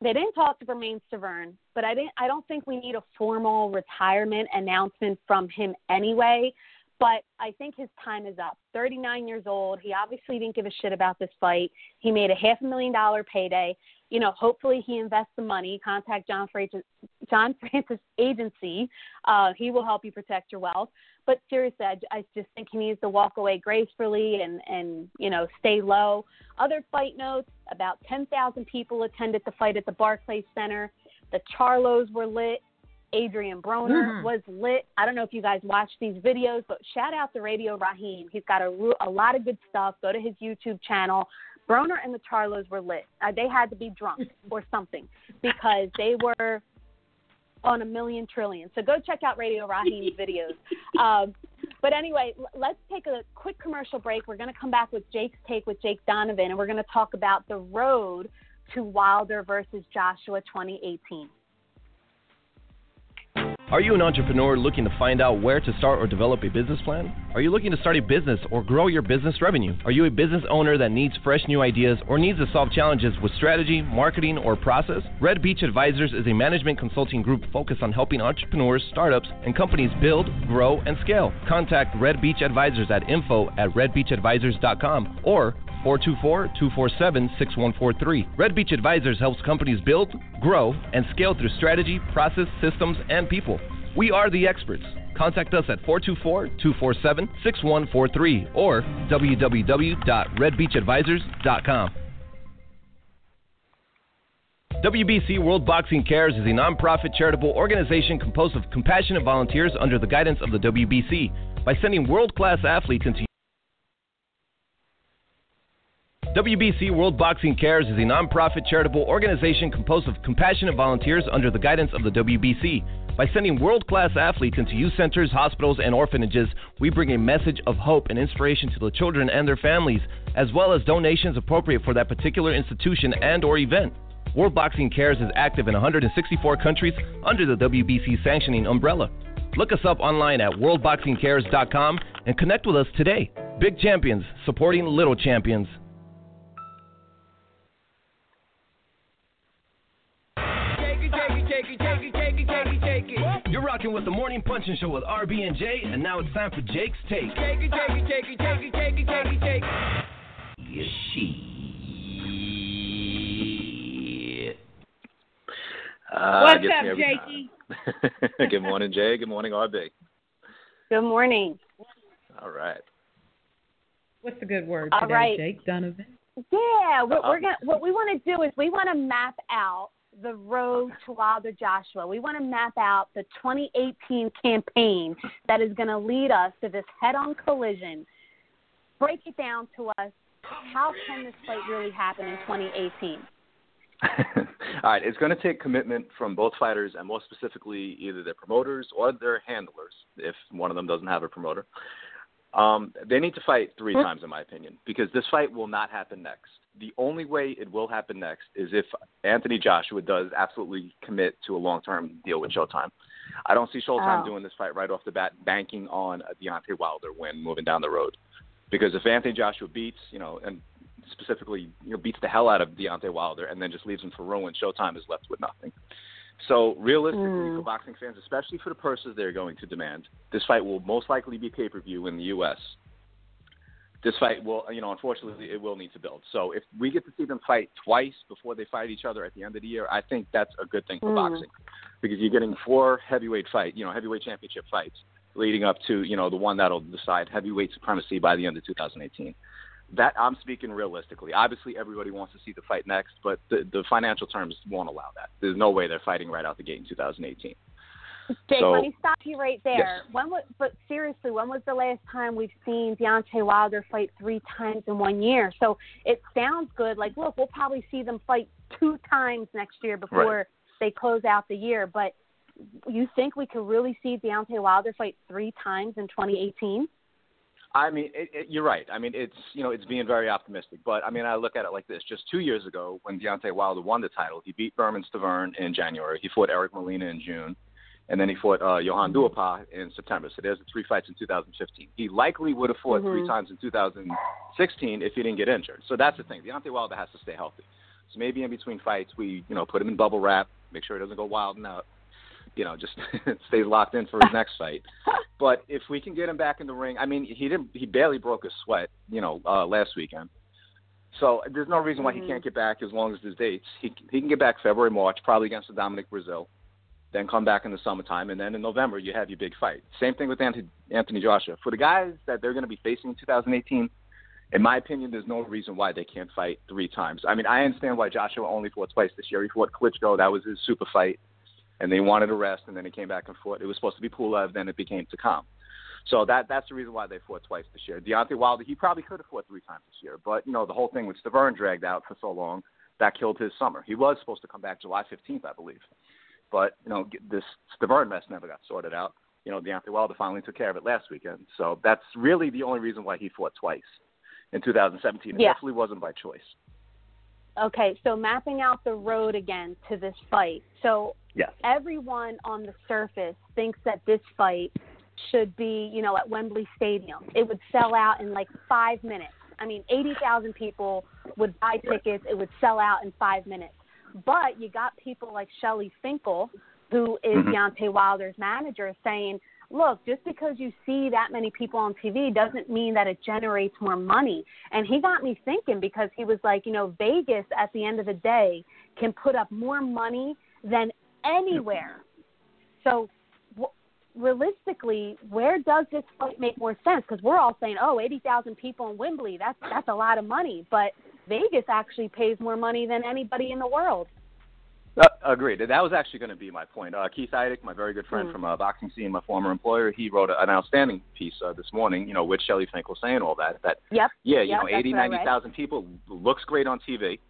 Speaker 2: they didn't talk to Bermane Stiverne, but I didn't. I don't think we need a formal retirement announcement from him anyway. But I think his time is up. 39 years old. He obviously didn't give a shit about this fight. He made a half a million dollar payday. You know, hopefully he invests the money. Contact John Francis, John Francis Agency. Uh, he will help you protect your wealth. But seriously, I, I just think he needs to walk away gracefully and and you know stay low. Other fight notes: about 10,000 people attended the fight at the Barclays Center. The Charlos were lit. Adrien Broner
Speaker 3: mm-hmm.
Speaker 2: was lit. I don't know if you guys watched these videos, but shout out to Radio Raheem. He's got a, a lot of good stuff. Go to his YouTube channel. Broner and the Charlos were lit. Uh, they had to be drunk or something because they were on a million trillion. So go check out Radio Raheem's videos. Um, but anyway, let's take a quick commercial break. We're going to come back with Jake's take with Jake Donovan, and we're going to talk about the road to Wilder versus Joshua 2018.
Speaker 1: Are you an entrepreneur looking to find out where to start or develop a business plan? Are you looking to start a business or grow your business revenue? Are you a business owner that needs fresh new ideas or needs to solve challenges with strategy, marketing, or process? Red Beach Advisors is a management consulting group focused on helping entrepreneurs, startups, and companies build, grow, and scale. Contact Red Beach Advisors at info at redbeachadvisors.com or 424-247-6143. Red Beach Advisors helps companies build, grow, and scale through strategy, process, systems, and people. We are the experts. Contact us at 424-247-6143 or www.redbeachadvisors.com. WBC World Boxing Cares is a nonprofit charitable organization composed of compassionate volunteers under the guidance of the WBC. By sending world class athletes into WBC World Boxing Cares is a nonprofit charitable organization composed of compassionate volunteers under the guidance of the WBC. By sending world class athletes into youth centers, hospitals, and orphanages, we bring a message of hope and inspiration to the children and their families, as well as donations appropriate for that particular institution and or event. World Boxing Cares is active in 164 countries under the WBC sanctioning umbrella. Look us up online at worldboxingcares.com and connect with us today. Big champions supporting little champions. Rocking with the Morning Punch-In Show with RB and Jae, and now it's time for Jake's Take. Jake, Jake, Jake, Jake, Jake, Jake, Jake, Jake. Yes, she.
Speaker 5: Uh,
Speaker 3: What's up, Jakey?
Speaker 5: Good morning, Jae. Good morning, RB.
Speaker 2: Good morning.
Speaker 5: All right.
Speaker 3: What's the good word
Speaker 2: All
Speaker 3: today,
Speaker 2: right.
Speaker 3: Jake Donovan?
Speaker 2: Yeah, what we're gonna what we want to do is we want to map out the road to Wilder Joshua. We want to map out the 2018 campaign that is going to lead us to this head-on collision. Break it down to us. How can this fight really happen in 2018?
Speaker 5: All right, it's going to take commitment from both fighters, and more specifically, either their promoters or their handlers, if one of them doesn't have a promoter. Um, they need to fight three times, in my opinion, because this fight will not happen next. The only way it will happen next is if Anthony Joshua does absolutely commit to a long-term deal with Showtime. I don't see Showtime
Speaker 2: Oh.
Speaker 5: doing this fight right off the bat, banking on a Deontay Wilder win moving down the road. Because if Anthony Joshua beats, you know, and specifically, you know, beats the hell out of Deontay Wilder and then just leaves him for ruin, Showtime is left with nothing. So realistically,
Speaker 2: Mm.
Speaker 5: for boxing fans, especially for the purses they're going to demand, this fight will most likely be pay per view in the U.S. This fight will, you know, unfortunately, it will need to build. So if we get to see them fight twice before they fight each other at the end of the year, I think that's a good thing for
Speaker 2: Mm.
Speaker 5: boxing because you're getting four heavyweight fight, you know, heavyweight championship fights leading up to, you know, the one that'll decide heavyweight supremacy by the end of 2018 that I'm speaking realistically. Obviously, everybody wants to see the fight next, but the, the financial terms won't allow that. There's no way they're fighting right out the gate in 2018.
Speaker 2: Jake,
Speaker 5: So-
Speaker 2: let me stop you right there.
Speaker 5: Yes.
Speaker 2: When was, but seriously, when was the last time we've seen Deontay Wilder fight three times in one year? So it sounds good. Like, look, we'll probably see them fight two times next year before
Speaker 5: Right.
Speaker 2: they close out the year. But you think we could really see Deontay Wilder fight three times in 2018?
Speaker 5: I mean, it, it, you're right. I mean, it's you know, it's being very optimistic. But I mean, I look at it like this: just two years ago, when Deontay Wilder won the title, he beat Bermane Stiverne in January. He fought Eric Molina in June, and then he fought uh, Johann Duhaupas in September. So there's the three fights in 2015. He likely would have fought three
Speaker 2: Mhm.
Speaker 5: times in 2016 if he didn't get injured. So that's the thing. Deontay Wilder has to stay healthy. So maybe in between fights, we you know put him in bubble wrap, make sure he doesn't go wild and out. You know, just stays locked in for his next fight. But if we can get him back in the ring, I mean, he didn't. He barely broke a sweat, you know, uh, last weekend. So there's no reason why
Speaker 2: Mhm.
Speaker 5: he can't get back as long as his dates. He he can get back February, March, probably against the Dominic Breazeale. Then come back in the summertime, and then in November you have your big fight. Same thing with Anthony, Joshua. For the guys that they're going to be facing in 2018, in my opinion, there's no reason why they can't fight three times. I mean, I understand why Joshua only fought twice this year. He fought Klitschko, that was his super fight, and they wanted a rest, and then he came back and fought. It was supposed to be Pulev, then it became Takam. So that that's the reason why they fought twice this year. Deontay Wilder, he probably could have fought three times this year, but you know the whole thing with Stiverne dragged out for so long that killed his summer. He was supposed to come back July 15th, I believe, but you know this Stiverne mess never got sorted out. You know Deontay Wilder finally took care of it last weekend, so that's really the only reason why he fought twice in 2017. It
Speaker 2: yeah.
Speaker 5: definitely wasn't by choice.
Speaker 2: Okay, so mapping out the road again to this fight. So
Speaker 5: yes.
Speaker 2: everyone on the surface thinks that this fight should be, you know, at Wembley Stadium. It would sell out in like five minutes. I mean, 80,000 people would buy tickets. It would sell out in five minutes. But you got people like Shelly Finkel, who is
Speaker 5: mm-hmm.
Speaker 2: Deontay Wilder's manager, saying, look, just because you see that many people on TV doesn't mean that it generates more money. And he got me thinking because he was like, you know, Vegas at the end of the day can put up more money than anywhere. So w- realistically, where does this fight make more sense? Because we're all saying, oh, 80,000 people in Wembley, that's that's a lot of money, but Vegas actually pays more money than anybody in the world.
Speaker 5: Uh, agreed. That was actually going to be my point. Uh, Keith Idec, my very good friend mm. from uh, boxing scene, my former employer, he wrote an outstanding piece uh, this morning. You know, with Shelly Finkel saying all that. That
Speaker 2: yep.
Speaker 5: yeah, you
Speaker 2: yep,
Speaker 5: know, eighty, ninety thousand people looks great on TV.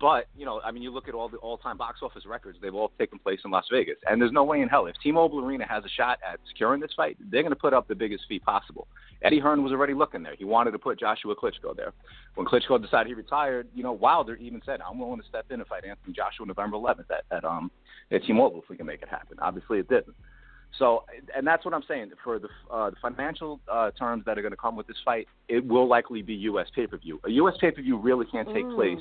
Speaker 5: But you know, I mean, you look at all the all-time box office records; they've all taken place in Las Vegas, and there's no way in hell if T-Mobile Arena has a shot at securing this fight, they're going to put up the biggest fee possible. Eddie Hearn was already looking there; he wanted to put Joshua Klitschko there. When Klitschko decided he retired, you know, Wilder even said, "I'm willing to step in and fight Anthony Joshua November 11th at, at um at T-Mobile if we can make it happen." Obviously, it didn't. So, and that's what I'm saying. For the, uh, the financial uh, terms that are going to come with this fight, it will likely be U.S. pay-per-view. A U.S. pay-per-view really can't take
Speaker 2: mm.
Speaker 5: place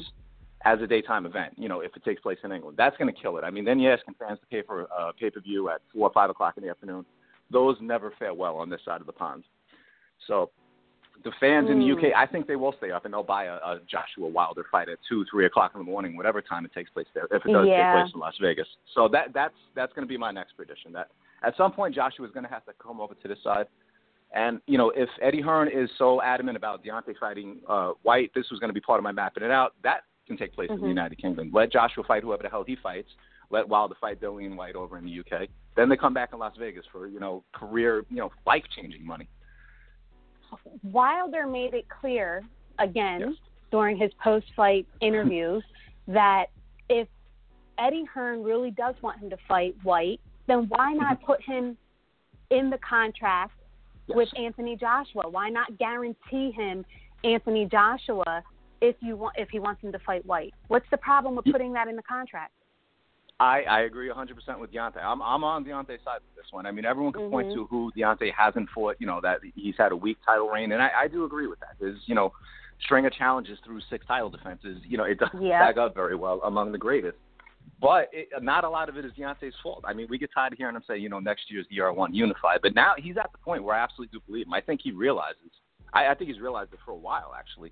Speaker 5: as a daytime event. You know, if it takes place in England, that's going to kill it. I mean, then you're asking fans to pay for a uh, pay per view at four or five o'clock in the afternoon. Those never fare well on this side of the pond. So the fans mm. in the UK, I think they will stay up and they'll buy a, a Joshua Wilder fight at two, three o'clock in the morning, whatever time it takes place there, if it does
Speaker 2: yeah.
Speaker 5: take place in Las Vegas. So that that's that's going to be my next prediction. That at some point Joshua is going to have to come over to this side. And you know, if Eddie Hearn is so adamant about Deontay fighting uh, Whyte, this was going to be part of my mapping it out. That can take place
Speaker 2: mm-hmm.
Speaker 5: in the mm-hmm. United Kingdom. Let Joshua fight whoever the hell he fights. Let Wilder fight Dillian Whyte over in the UK. Then they come back in Las Vegas for you know career you know life changing money.
Speaker 2: Wilder made it clear again
Speaker 5: yes.
Speaker 2: during his post fight interviews that if Eddie Hearn really does want him to fight Whyte, then why not
Speaker 5: mm-hmm.
Speaker 2: put him in the contract
Speaker 5: yes.
Speaker 2: with Anthony Joshua? Why not guarantee him Anthony Joshua if you want if he wants him to fight Whyte. What's the problem with putting that in the contract?
Speaker 5: I, I agree 100% with Deontay. I'm I'm on Deontay's side with this one. I mean, everyone can
Speaker 2: mm-hmm.
Speaker 5: point to who Deontay hasn't fought. You know that he's had a weak title reign, and I, I do agree with that. There's you know string of challenges through six title defenses. You know it doesn't
Speaker 2: yeah.
Speaker 5: stack up very well among the greatest. But it, not a lot of it is Deontay's fault. I mean, we get tired of hearing him say, you know, next year's the year I want unified. But now he's at the point where I absolutely do believe him. I think he realizes. I, I think he's realized it for a while, actually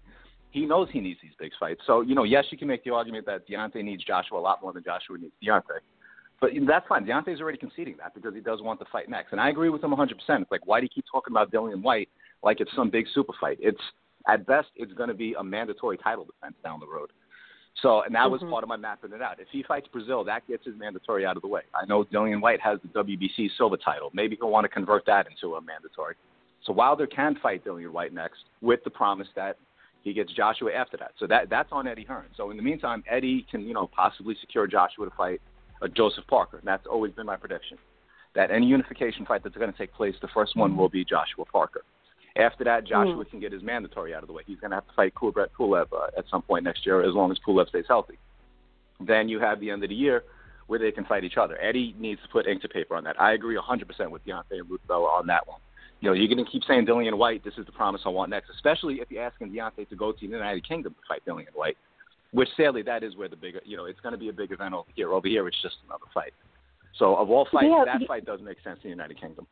Speaker 5: he knows he needs these big fights. So, you know, yes, you can make the argument that Deontay needs Joshua a lot more than Joshua needs Deontay. But that's fine. Deontay's already conceding that because he does want the fight next. And I agree with him 100%. It's like, why do you keep talking about Dillian Whyte like it's some big super fight? It's, at best, it's going to be a mandatory title defense down the road. So, and that was
Speaker 2: mm-hmm.
Speaker 5: part of my mapping it out. If he fights Breazeale, that gets his mandatory out of the way. I know Dillian Whyte has the WBC silver title. Maybe he'll want to convert that into a mandatory. So Wilder can fight Dillian Whyte next with the promise that he gets Joshua after that. So that that's on Eddie Hearn. So in the meantime, Eddie can you know possibly secure Joshua to fight a Joseph Parker. And that's always been my prediction. That any unification fight that's going to take place, the first one will be Joshua Parker. After that, Joshua mm. can get his mandatory out of the way. He's going to have to fight Kubrat Pulev uh, at some point next year, as long as Pulev stays healthy. Then you have the end of the year where they can fight each other. Eddie needs to put ink to paper on that. I agree 100% with Deontay and Ruthbella on that one you know, you're going to keep saying Dillian Whyte, this is the promise I want next, especially if you're asking Deontay to go to the United Kingdom to fight Dillian Whyte, which sadly that is where the bigger, you know, it's going to be a big event over here. Over here, it's just another fight. So of all fights,
Speaker 2: yeah,
Speaker 5: that fight does make sense in the United Kingdom.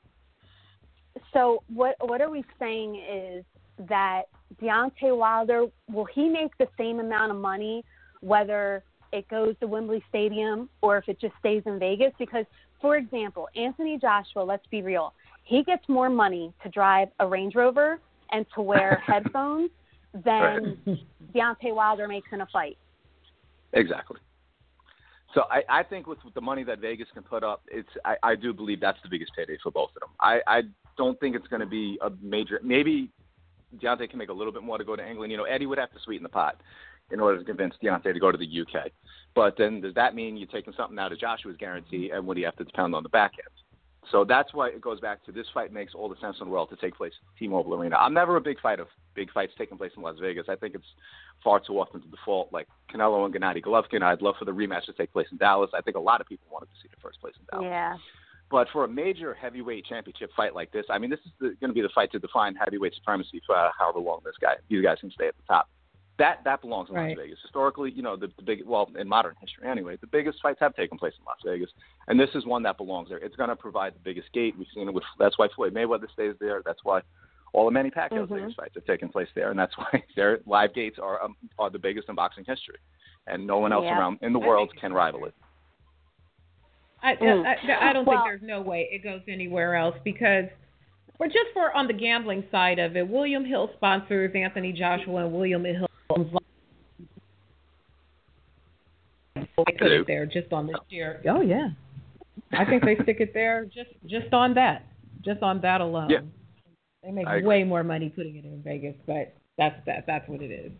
Speaker 2: So what what are we saying is that Deontay Wilder will he make the same amount of money whether it goes to Wembley Stadium or if it just stays in Vegas? Because, for example, Anthony Joshua, let's be real, he gets more money to drive a Range Rover and to wear headphones than right. Deontay Wilder makes in a fight.
Speaker 5: Exactly. So I, I think with, with the money that Vegas can put up, it's I, I do believe that's the biggest payday for both of them. I, I don't think it's going to be a major. Maybe Deontay can make a little bit more to go to England. You know, Eddie would have to sweeten the pot in order to convince Deontay to go to the UK. But then does that mean you're taking something out of Joshua's guarantee, and would he have to depend on the back end? So that's why it goes back to this fight makes all the sense in the world to take place at T-Mobile Arena. I'm never a big fan of big fights taking place in Las Vegas. I think it's far too often to default. Like Canelo and Gennady Golovkin, I'd love for the rematch to take place in Dallas. I think a lot of people wanted to see the first place in Dallas.
Speaker 2: Yeah.
Speaker 5: But for a major heavyweight championship fight like this, I mean, this is going to be the fight to define heavyweight supremacy for uh, however long this guy, these guys can stay at the top. That that belongs in
Speaker 3: right.
Speaker 5: Las Vegas. Historically, you know, the, the big well in modern history anyway, the biggest fights have taken place in Las Vegas, and this is one that belongs there. It's going to provide the biggest gate. We've seen it with that's why Floyd Mayweather stays there. That's why all the Manny Pacquiao
Speaker 2: mm-hmm.
Speaker 5: Vegas fights have taken place there, and that's why their live gates are um, are the biggest in boxing history, and no one else
Speaker 2: yeah.
Speaker 5: around in the world can rival it.
Speaker 3: I, mm. I, I, don't
Speaker 2: well,
Speaker 3: think there's no way it goes anywhere else because, or just for on the gambling side of it, William Hill sponsors Anthony Joshua and William Hill they put it there just on this year. Oh yeah, I think they stick it there just just on that, just on that alone.
Speaker 5: Yeah.
Speaker 3: They make way more money putting it in Vegas, but that's that that's what it is.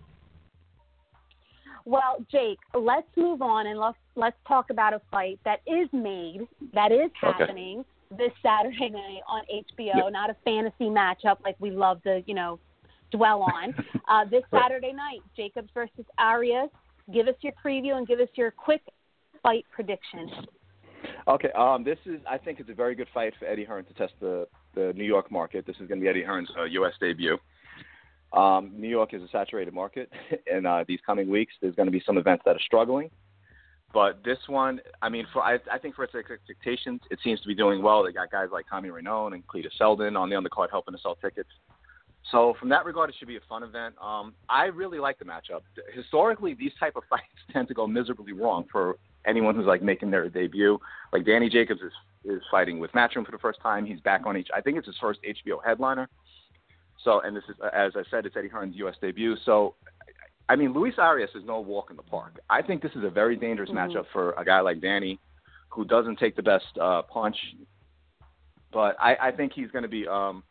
Speaker 2: Well, Jake, let's move on and let's let's talk about a fight that is made, that is happening
Speaker 5: okay.
Speaker 2: this Saturday night on HBO. Not a fantasy matchup like we love to, you know, dwell on. uh, this Saturday night, Jacobs versus Arias. Give us your preview and give us your quick fight prediction.
Speaker 5: Okay, um, this is I think it's a very good fight for Eddie Hearn to test the the New York market. This is going to be Eddie Hearn's uh, U.S. debut. Um, New York is a saturated market, and uh, these coming weeks there's going to be some events that are struggling. But this one, I mean, for I, I think for its expectations, it seems to be doing well. They got guys like Tommy Rainone and Cletus Seldon on the undercard helping to sell tickets. So from that regard, it should be a fun event. Um, I really like the matchup. Historically, these type of fights tend to go miserably wrong for anyone who's like making their debut. Like Danny Jacobs is is fighting with Matchroom for the first time. He's back on each. I think it's his first HBO headliner. So, and this is, as I said, it's Eddie Hearn's U.S. debut. So, I mean, Luis Arias is no walk in the park. I think this is a very dangerous mm-hmm. matchup for a guy like Danny, who doesn't take the best uh, punch. But I, I think he's going to be. Um,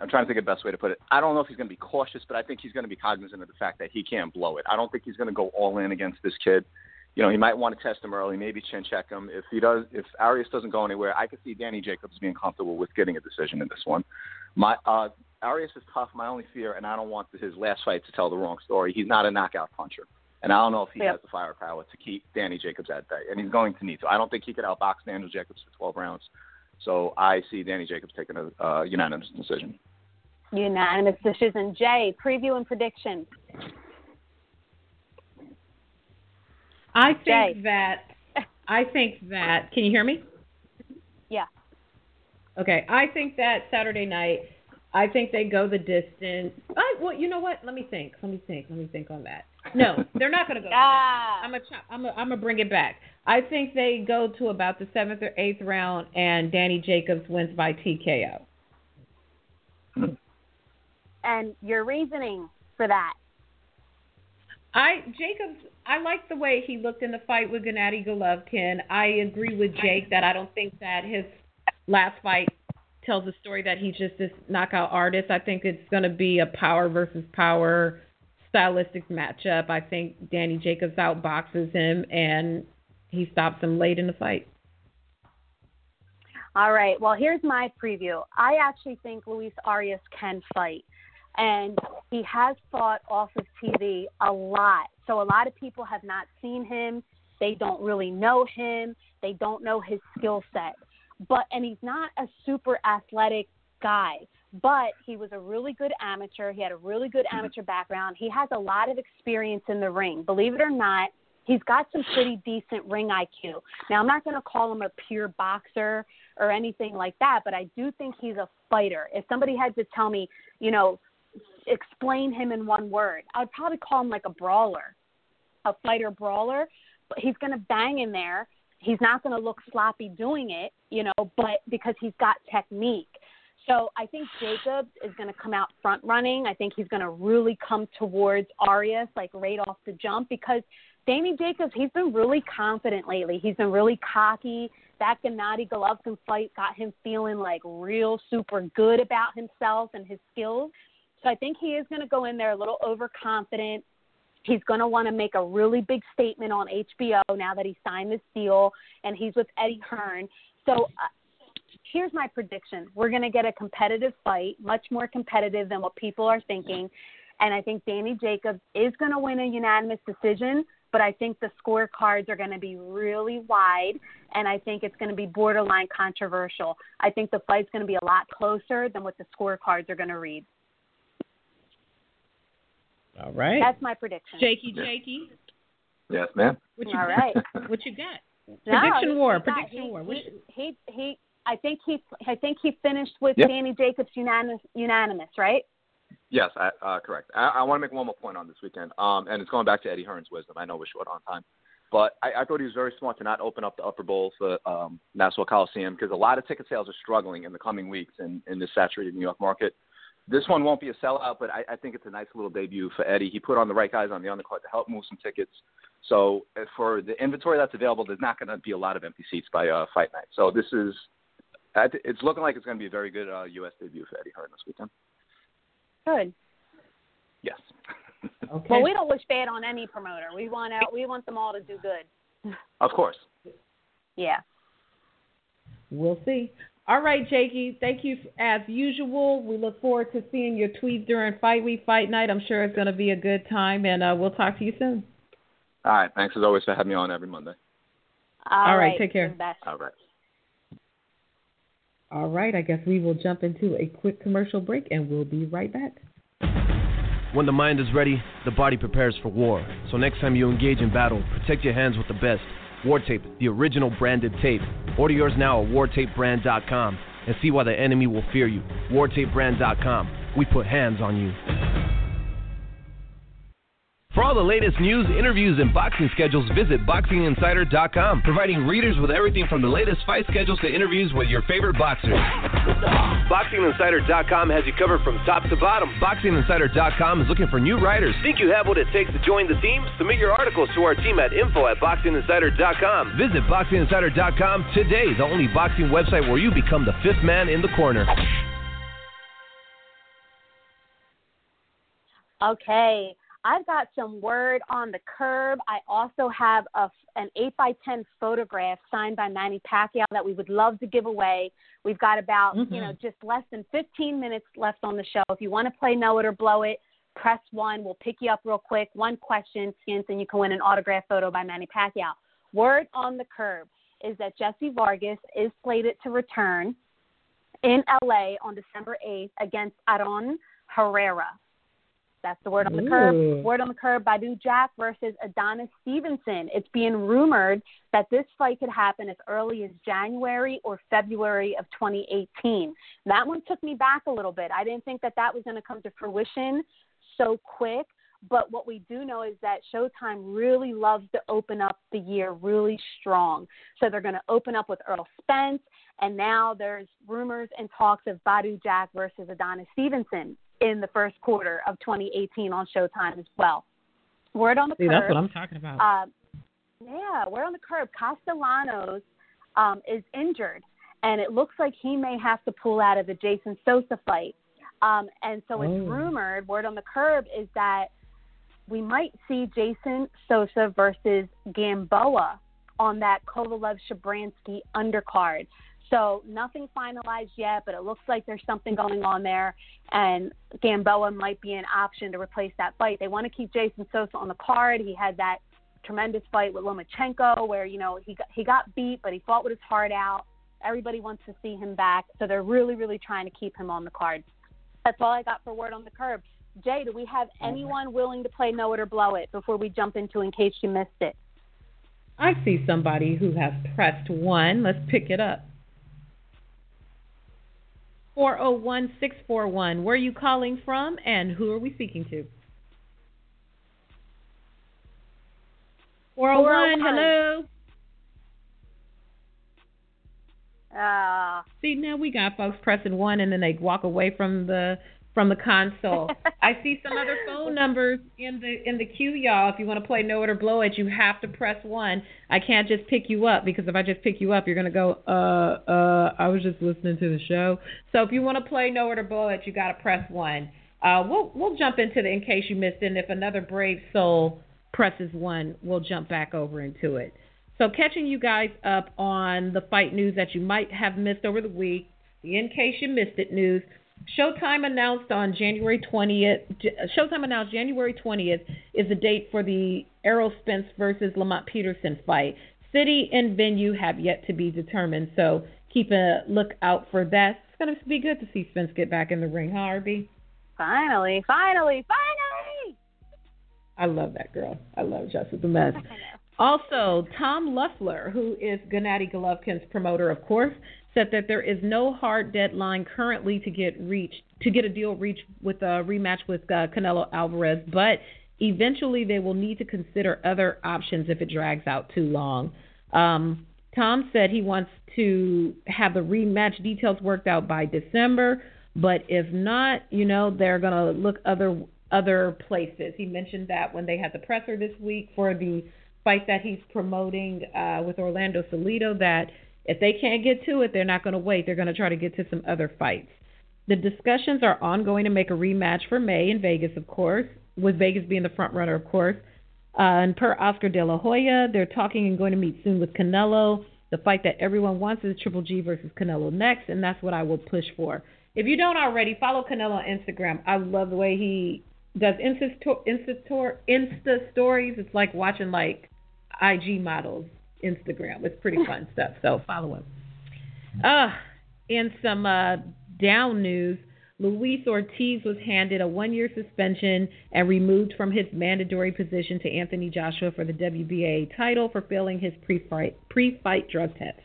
Speaker 5: I'm trying to think of the best way to put it. I don't know if he's going to be cautious, but I think he's going to be cognizant of the fact that he can't blow it. I don't think he's going to go all in against this kid. You know, he might want to test him early, maybe chin check him. If he does, if Arias doesn't go anywhere, I could see Danny Jacobs being comfortable with getting a decision in this one. My uh, Arias is tough. My only fear, and I don't want his last fight to tell the wrong story. He's not a knockout puncher, and I don't know if he
Speaker 2: yep.
Speaker 5: has the firepower to keep Danny Jacobs at bay, and he's going to need to. I don't think he could outbox Daniel Jacobs for 12 rounds. So I see Danny Jacobs taking a uh, unanimous decision.
Speaker 2: Unanimous decision. Jae, preview and prediction.
Speaker 3: I think
Speaker 2: Jae.
Speaker 3: that I think that can you hear me?
Speaker 2: Yeah.
Speaker 3: Okay. I think that Saturday night I think they go the distance. I, well, you know what? Let me think. Let me think. Let me think on that. No, they're not going to go.
Speaker 2: ah.
Speaker 3: I'm gonna I'm I'm gonna bring it back. I think they go to about the seventh or eighth round, and Danny Jacobs wins by TKO.
Speaker 2: And your reasoning for that?
Speaker 3: I Jacobs. I like the way he looked in the fight with Gennady Golovkin. I agree with Jake that I don't think that his last fight tells a story that he's just this knockout artist. I think it's going to be a power versus power stylistic matchup. I think Danny Jacobs outboxes him and he stops him late in the fight.
Speaker 2: All right. Well, here's my preview. I actually think Luis Arias can fight and he has fought off of TV a lot. So a lot of people have not seen him. They don't really know him. They don't know his skill set. But and he's not a super athletic guy, but he was a really good amateur. He had a really good amateur background. He has a lot of experience in the ring. Believe it or not, he's got some pretty decent ring IQ. Now, I'm not going to call him a pure boxer or anything like that, but I do think he's a fighter. If somebody had to tell me, you know, explain him in one word, I'd probably call him like a brawler, a fighter brawler. But he's going to bang in there. He's not going to look sloppy doing it, you know, but because he's got technique. So I think Jacobs is going to come out front running. I think he's going to really come towards Arias like right off the jump because Danny Jacobs, he's been really confident lately. He's been really cocky. that Gennady Golovkin fight got him feeling like real super good about himself and his skills. So I think he is going to go in there a little overconfident. He's going to want to make a really big statement on HBO now that he signed this deal and he's with Eddie Hearn. So uh, here's my prediction. We're going to get a competitive fight, much more competitive than what people are thinking. And I think Danny Jacobs is going to win a unanimous decision, but I think the scorecards are going to be really wide, and I think it's going to be borderline controversial. I think the fight's going to be a lot closer than what the scorecards are going to read.
Speaker 3: All right.
Speaker 2: That's my prediction.
Speaker 3: Jakey, Jakey.
Speaker 5: Yes, ma'am.
Speaker 3: What you
Speaker 2: All
Speaker 3: got?
Speaker 2: right.
Speaker 3: What you got?
Speaker 2: No,
Speaker 3: Prediction war. Prediction
Speaker 2: he,
Speaker 3: war.
Speaker 2: He,
Speaker 3: What-
Speaker 2: he, he, I think he, I think he finished with
Speaker 5: Yeah.
Speaker 2: Danny Jacobs unanimous, unanimous, right?
Speaker 5: Yes, I, uh, correct. I, I want to make one more point on this weekend, um, and it's going back to Eddie Hearn's wisdom. I know we're short on time, but I, I thought he was very smart to not open up the upper bowl for um, Nassau Coliseum because a lot of ticket sales are struggling in the coming weeks in, in this saturated New York market. This one won't be a sellout, but I, I think it's a nice little debut for Eddie. He put on the right guys on the undercard to help move some tickets. So uh, for the inventory that's available, there's not going to be a lot of empty seats by uh, fight night. So this is it's looking like it's going to be a very good uh, U.S. debut for Eddie Hearn this weekend.
Speaker 2: Good.
Speaker 5: Yes.
Speaker 3: Okay.
Speaker 2: Well, we don't wish bad on any promoter. We want out, we want them all to do good.
Speaker 5: Of course.
Speaker 2: Yeah.
Speaker 3: We'll see. All right, Jakey. Thank you as usual. We look forward to seeing your tweets during Fight Week, Fight Night. I'm sure it's going to be a good time, and uh, we'll talk to you soon.
Speaker 5: All right. Thanks as always for having me on every Monday.
Speaker 3: All right, take care.
Speaker 2: you're best.
Speaker 5: All right.
Speaker 3: All right. I guess we will jump into a quick commercial break, and we'll be right back.
Speaker 1: When the mind is ready, the body prepares for war. So next time you engage in battle, protect your hands with the best. War Tape, the original branded tape. Order yours now at wartapebrand.com and see why the enemy will fear you. wartapebrand.com. We put hands on you. For all the latest news, interviews, and boxing schedules, visit BoxingInsider.com, providing readers with everything from the latest fight schedules to interviews with your favorite boxers. BoxingInsider.com has you covered from top to bottom. BoxingInsider.com is looking for new writers. Think you have what it takes to join the team? Submit your articles to our team at info at BoxingInsider.com. Visit BoxingInsider.com today, the only boxing website where you become the fifth man in the corner.
Speaker 2: Okay. I've got some word on the curb. I also have a, an 8 by 10 photograph signed by Manny Pacquiao that we would love to give away. We've got about,
Speaker 3: Mhm.
Speaker 2: you know, just less than 15 minutes left on the show. If you want to play Know It or Blow It, press one. We'll pick you up real quick. One question, and you can win an autograph photo by Manny Pacquiao. Word on the curb is that Jesse Vargas is slated to return in LA on December 8th against Aaron Herrera. That's the word on the
Speaker 3: Ooh.
Speaker 2: curb. Word on the curb, Badou Jack versus Adonis Stevenson. It's being rumored that this fight could happen as early as January or February of 2018. That one took me back a little bit. I didn't think that that was going to come to fruition so quick. But what we do know is that Showtime really loves to open up the year really strong. So they're going to open up with Errol Spence, and now there's rumors and talks of Badou Jack versus Adonis Stevenson in the first quarter of 2018 on Showtime as well. Word on the
Speaker 3: See,
Speaker 2: curb.
Speaker 3: that's what I'm talking about.
Speaker 2: Uh, yeah, word on the curb. Castellanos um, is injured, and it looks like he may have to pull out of the Jason Sosa fight. Um, and so it's
Speaker 3: Oh.
Speaker 2: rumored, word on the curb, is that we might see Jason Sosa versus Gamboa on that Kovalev Shabranskyy undercard. So nothing finalized yet, but it looks like there's something going on there, and Gamboa might be an option to replace that fight. They want to keep Jason Sosa on the card. He had that tremendous fight with Lomachenko, where you know he got, he got beat, but he fought with his heart out. Everybody wants to see him back, so they're really, really trying to keep him on the card. That's all I got for word on the curb. Jae, do we have anyone willing to play Know It or Blow It before we jump into in case you missed it?
Speaker 3: I see somebody who has pressed one. Let's pick it up. 401641. Where are you calling from and who are we speaking to? 401,
Speaker 2: 401.
Speaker 3: hello.
Speaker 2: Uh,
Speaker 3: See, now we got folks pressing one and then they walk away from the from the console. I see some other phone numbers in the in the queue, y'all. If you want to play Know It or Blow It, you have to press one. I can't just pick you up because if I just pick you up, you're gonna go, uh, uh, I was just listening to the show. So if you want to play Know It or Blow It, you gotta press one. Uh, we'll we'll jump into the in case you missed it. And if another brave soul presses one, we'll jump back over into it. So catching you guys up on the fight news that you might have missed over the week. The in case you missed it news. Showtime announced on January 20th. Showtime announced January 20th is the date for the Errol Spence versus Lamont Peterson fight. City and venue have yet to be determined, so keep a look out for that. It's going to be good to see Spence get back in the ring, huh?
Speaker 2: Finally, finally, finally!
Speaker 3: I love that girl. I love Justice the Mess. Also, Tom Loeffler, who is Gennady Golovkin's promoter, of course, said that there is no hard deadline currently to get reached to get a deal reached with a rematch with uh, Canelo Alvarez, but eventually they will need to consider other options if it drags out too long. Um, Tom said he wants to have the rematch details worked out by December, but if not, you know, they're to look other other places. He mentioned that when they had the presser this week for the fight that he's promoting uh, with Orlando Salido that if they can't get to it, they're not going to wait. They're going to try to get to some other fights. The discussions are ongoing to make a rematch for May in Vegas, of course, with Vegas being the front runner, of course. Uh, and per Oscar De La Hoya, they're talking and going to meet soon with Canelo. The fight that everyone wants is Triple G versus Canelo next, and that's what I will push for. If you don't already, follow Canelo on Instagram. I love the way he does Insta, Insta, Insta stories. It's like watching like IG models Instagram. It's pretty fun stuff. So follow him. Uh, in some uh, down news, Luis Ortiz was handed a one year suspension and removed from his mandatory position to Anthony Joshua for the WBA title for failing his pre fight pre fight drug test.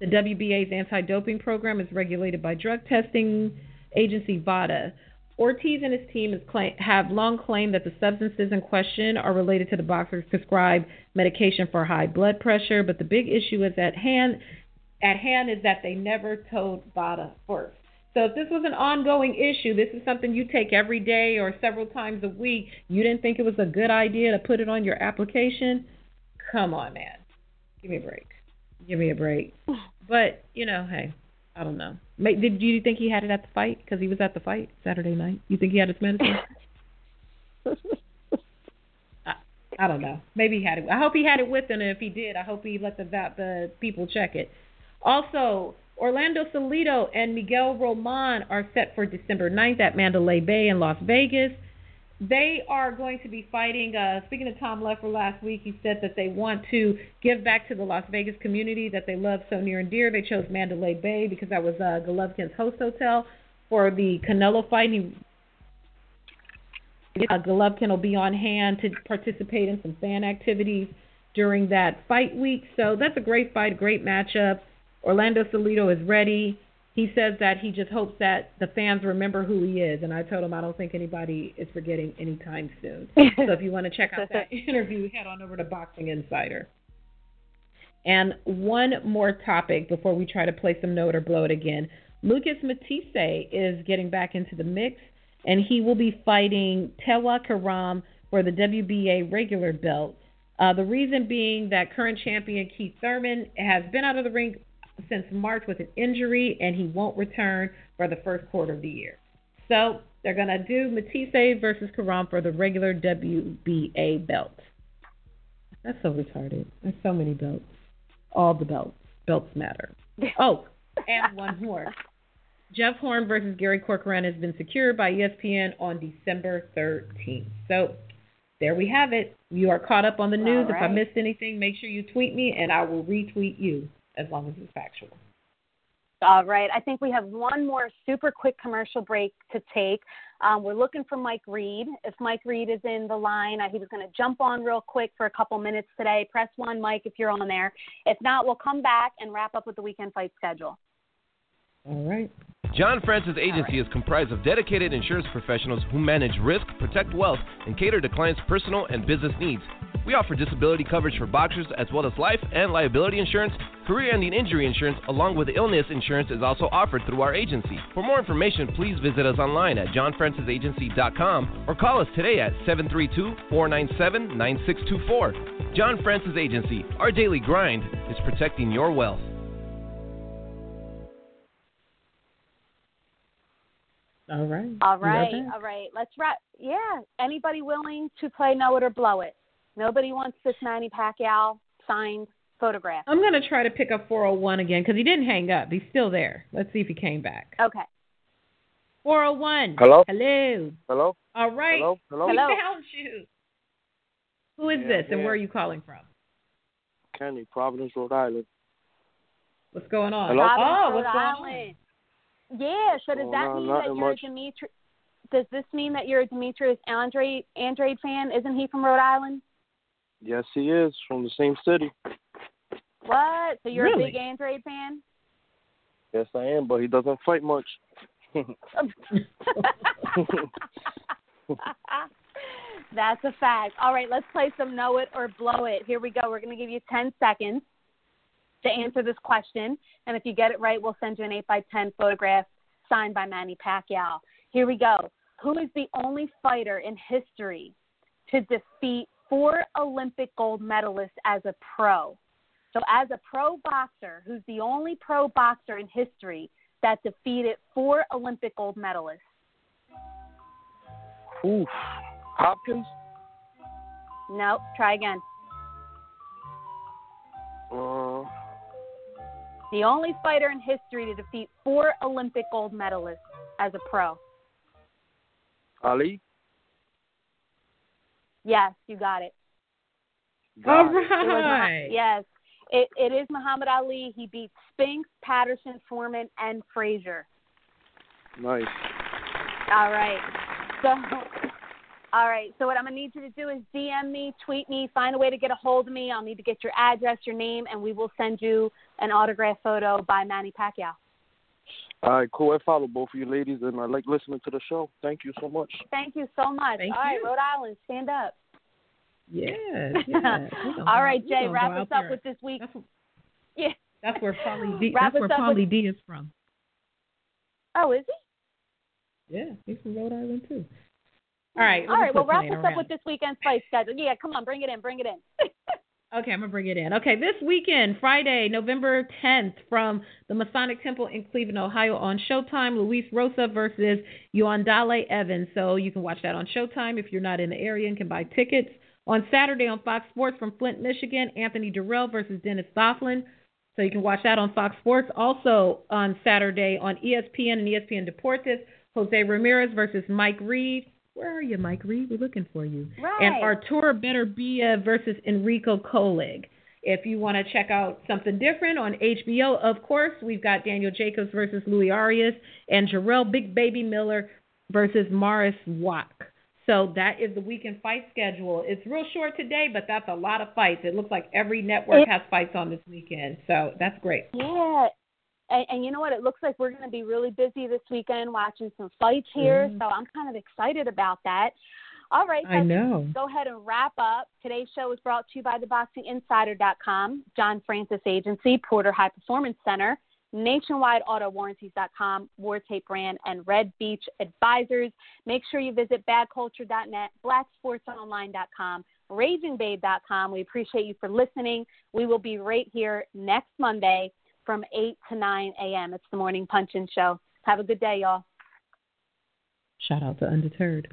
Speaker 3: The WBA's anti doping program is regulated by drug testing agency VADA. Ortiz and his team claim, have long claimed that the substances in question are related to the boxer's prescribed medication for high blood pressure, but the big issue is at hand at hand is that they never told VADA first. So if this was an ongoing issue, this is something you take every day or several times a week, you didn't think it was a good idea to put it on your application? Come on, man. Give me a break. Give me a break. But, you know, hey, I don't know. Did you think he had it at the fight? Because he was at the fight Saturday night. You think he had his medicine? I, I don't know. Maybe he had it. I hope he had it with him. And if he did, I hope he let the the people check it. Also, Orlando Salido and Miguel Roman are set for December 9th at Mandalay Bay in Las Vegas they are going to be fighting. Uh, speaking to Tom Loeffler last week, he said that they want to give back to the Las Vegas community that they love so near and dear. They chose Mandalay Bay because that was uh, Golovkin's host hotel for the Canelo fight. He, uh, Golovkin will be on hand to participate in some fan activities during that fight week. So that's a great fight, great matchup. Orlando Salido is ready he says that he just hopes that the fans remember who he is. And I told him I don't think anybody is forgetting anytime soon. so if you want to check out that interview, head on over to Boxing Insider. And one more topic before we try to play some note or Blow It again. Lucas Matthysse is getting back into the mix, and he will be fighting Tewa Kiram for the WBA regular belt. Uh, the reason being that current champion Keith Thurman has been out of the ring since March with an injury, and he won't return for the first quarter of the year. So they're going to do Matthysse versus Kiram for the regular WBA belt. That's so retarded. There's so many belts. All the belts. Belts matter. Oh, and one more. Jeff Horn versus Gary Corcoran has been secured by ESPN on December 13th. So there we have it. You are caught up on the news. Right. If I missed anything, make sure you tweet me and I will retweet you as long as it's factual.
Speaker 2: All right. I think we have one more super quick commercial break to take. Um, we're looking for Mike Reed. If Mike Reed is in the line, uh, he was going to jump on real quick for a couple minutes today. Press one, Mike, if you're on there. If not, we'll come back and wrap up with the weekend fight schedule.
Speaker 3: All right.
Speaker 1: John Francis Agency is comprised of dedicated insurance professionals who manage risk, protect wealth, and cater to clients' personal and business needs. We offer disability coverage for boxers as well as life and liability insurance. Career ending injury insurance along with illness insurance is also offered through our agency. For more information, please visit us online at johnfrancisagency.com or call us today at 732-497-9624. John Francis Agency, our daily grind is protecting your wealth.
Speaker 3: All right.
Speaker 2: All right, all right. Let's wrap. Yeah. Anybody willing to play Know It or Blow It? Nobody wants this Manny Pacquiao signed photograph.
Speaker 3: I'm going to try to pick up 401 again because he didn't hang up. He's still there. Let's see if he came back.
Speaker 2: Okay.
Speaker 3: 401.
Speaker 6: Hello?
Speaker 3: Hello.
Speaker 6: Hello?
Speaker 3: All right.
Speaker 6: Hello? Hello?
Speaker 3: We
Speaker 2: Hello.
Speaker 3: found you. Who is
Speaker 6: Yeah,
Speaker 3: this and
Speaker 6: yeah.
Speaker 3: where are you calling from?
Speaker 6: Kenny, Providence, Rhode Island.
Speaker 3: What's going on?
Speaker 6: Hello?
Speaker 2: Providence,
Speaker 3: Oh,
Speaker 2: Rhode
Speaker 3: what's going
Speaker 2: Island. Yeah. So does
Speaker 6: Oh,
Speaker 2: that
Speaker 6: no,
Speaker 2: mean that you're
Speaker 6: much.
Speaker 2: a Dimitri? Does this mean that you're a Demetrius Andre Andrade fan? Isn't he from Rhode Island?
Speaker 6: Yes, he is from the same city.
Speaker 2: What? So you're
Speaker 3: Really?
Speaker 2: a big Andrade fan?
Speaker 6: Yes, I am, but he doesn't fight much.
Speaker 2: That's a fact. All right, let's play some Know It or Blow It. Here we go. We're going to give you 10 seconds to answer this question. And if you get it right, we'll send you an 8 by 10 photograph signed by Manny Pacquiao. Here we go. Who is the only fighter in history to defeat four Olympic gold medalists as a pro? So, as a pro boxer, who's the only pro boxer in history that defeated four Olympic gold medalists?
Speaker 6: Oof. Hopkins?
Speaker 2: Nope. Try again.
Speaker 6: Uh,
Speaker 2: The only fighter in history to defeat four Olympic gold medalists as a pro.
Speaker 6: Ali?
Speaker 2: Yes, you got it.
Speaker 3: All
Speaker 6: Got it.
Speaker 2: It was Mah- yes, it, it is Muhammad Ali. He beat Spinks, Patterson, Foreman, and Frazier.
Speaker 6: Nice.
Speaker 2: All right. So, all right. So what I'm gonna need you to do is DM me, tweet me, find a way to get a hold of me. I'll need to get your address, your name, and we will send you an autograph photo by Manny Pacquiao.
Speaker 6: All right, cool. I follow both of you ladies, and I like listening to the show. Thank you so much.
Speaker 2: Thank you so much.
Speaker 3: Thank
Speaker 2: all right,
Speaker 3: you.
Speaker 2: Rhode Island, stand up.
Speaker 3: Yeah. yes. We're gonna
Speaker 2: all
Speaker 3: go-
Speaker 2: right,
Speaker 3: we're Jae,
Speaker 2: wrap us up
Speaker 3: there.
Speaker 2: with this week.
Speaker 3: That's,
Speaker 2: Yeah.
Speaker 3: that's where Polly D.
Speaker 2: Wrap
Speaker 3: That's where Polly
Speaker 2: with-
Speaker 3: D is from.
Speaker 2: Oh, is he?
Speaker 3: Yeah, he's from Rhode Island too. All right.
Speaker 2: All right. Well, wrap us
Speaker 3: us
Speaker 2: up with this weekend's fight schedule. Yeah, come on, bring it in, bring it in.
Speaker 3: Okay, I'm gonna bring it in. Okay, this weekend, Friday, November 10th, from the Masonic Temple in Cleveland, Ohio, on Showtime, Luis Rosa versus Yuandale Evans. So you can watch that on Showtime if you're not in the area and can buy tickets. On Saturday on Fox Sports from Flint, Michigan, Anthony Dirrell versus Denis Douglin. So you can watch that on Fox Sports. Also on Saturday on ESPN and ESPN Deportes, Jose Ramirez versus Mike Reed. Where are you, Mike Reed? We're looking for you.
Speaker 2: Right.
Speaker 3: And Arturo Beterbiev uh, versus Enrico Koelling. If you want to check out something different on HBO, of course, we've got Daniel Jacobs versus Luis Arias and Jarrell Big Baby Miller versus Mariusz Wach. So that is the weekend fight schedule. It's real short today, but that's a lot of fights. It looks like every network
Speaker 2: It-
Speaker 3: has fights on this weekend. So that's great.
Speaker 2: Yeah. And, and you know what? It looks like we're going to be really busy this weekend watching some fights here.
Speaker 3: Mhm.
Speaker 2: So I'm kind of excited about that. All right.
Speaker 3: I know.
Speaker 2: Go ahead and wrap up. Today's show is brought to you by theboxinginsider.com, John Francis Agency, Porter High Performance Center, Nationwide Auto Warranties.com, War Tape Brand, and Red Beach Advisors. Make sure you visit badculture.net, blacksportsonline.com, ragingbabe.com. We appreciate you for listening. We will be right here next Monday from 8 to 9 a.m. It's the Morning Punch In Show. Have a good day, y'all.
Speaker 3: Shout out to Undeterred.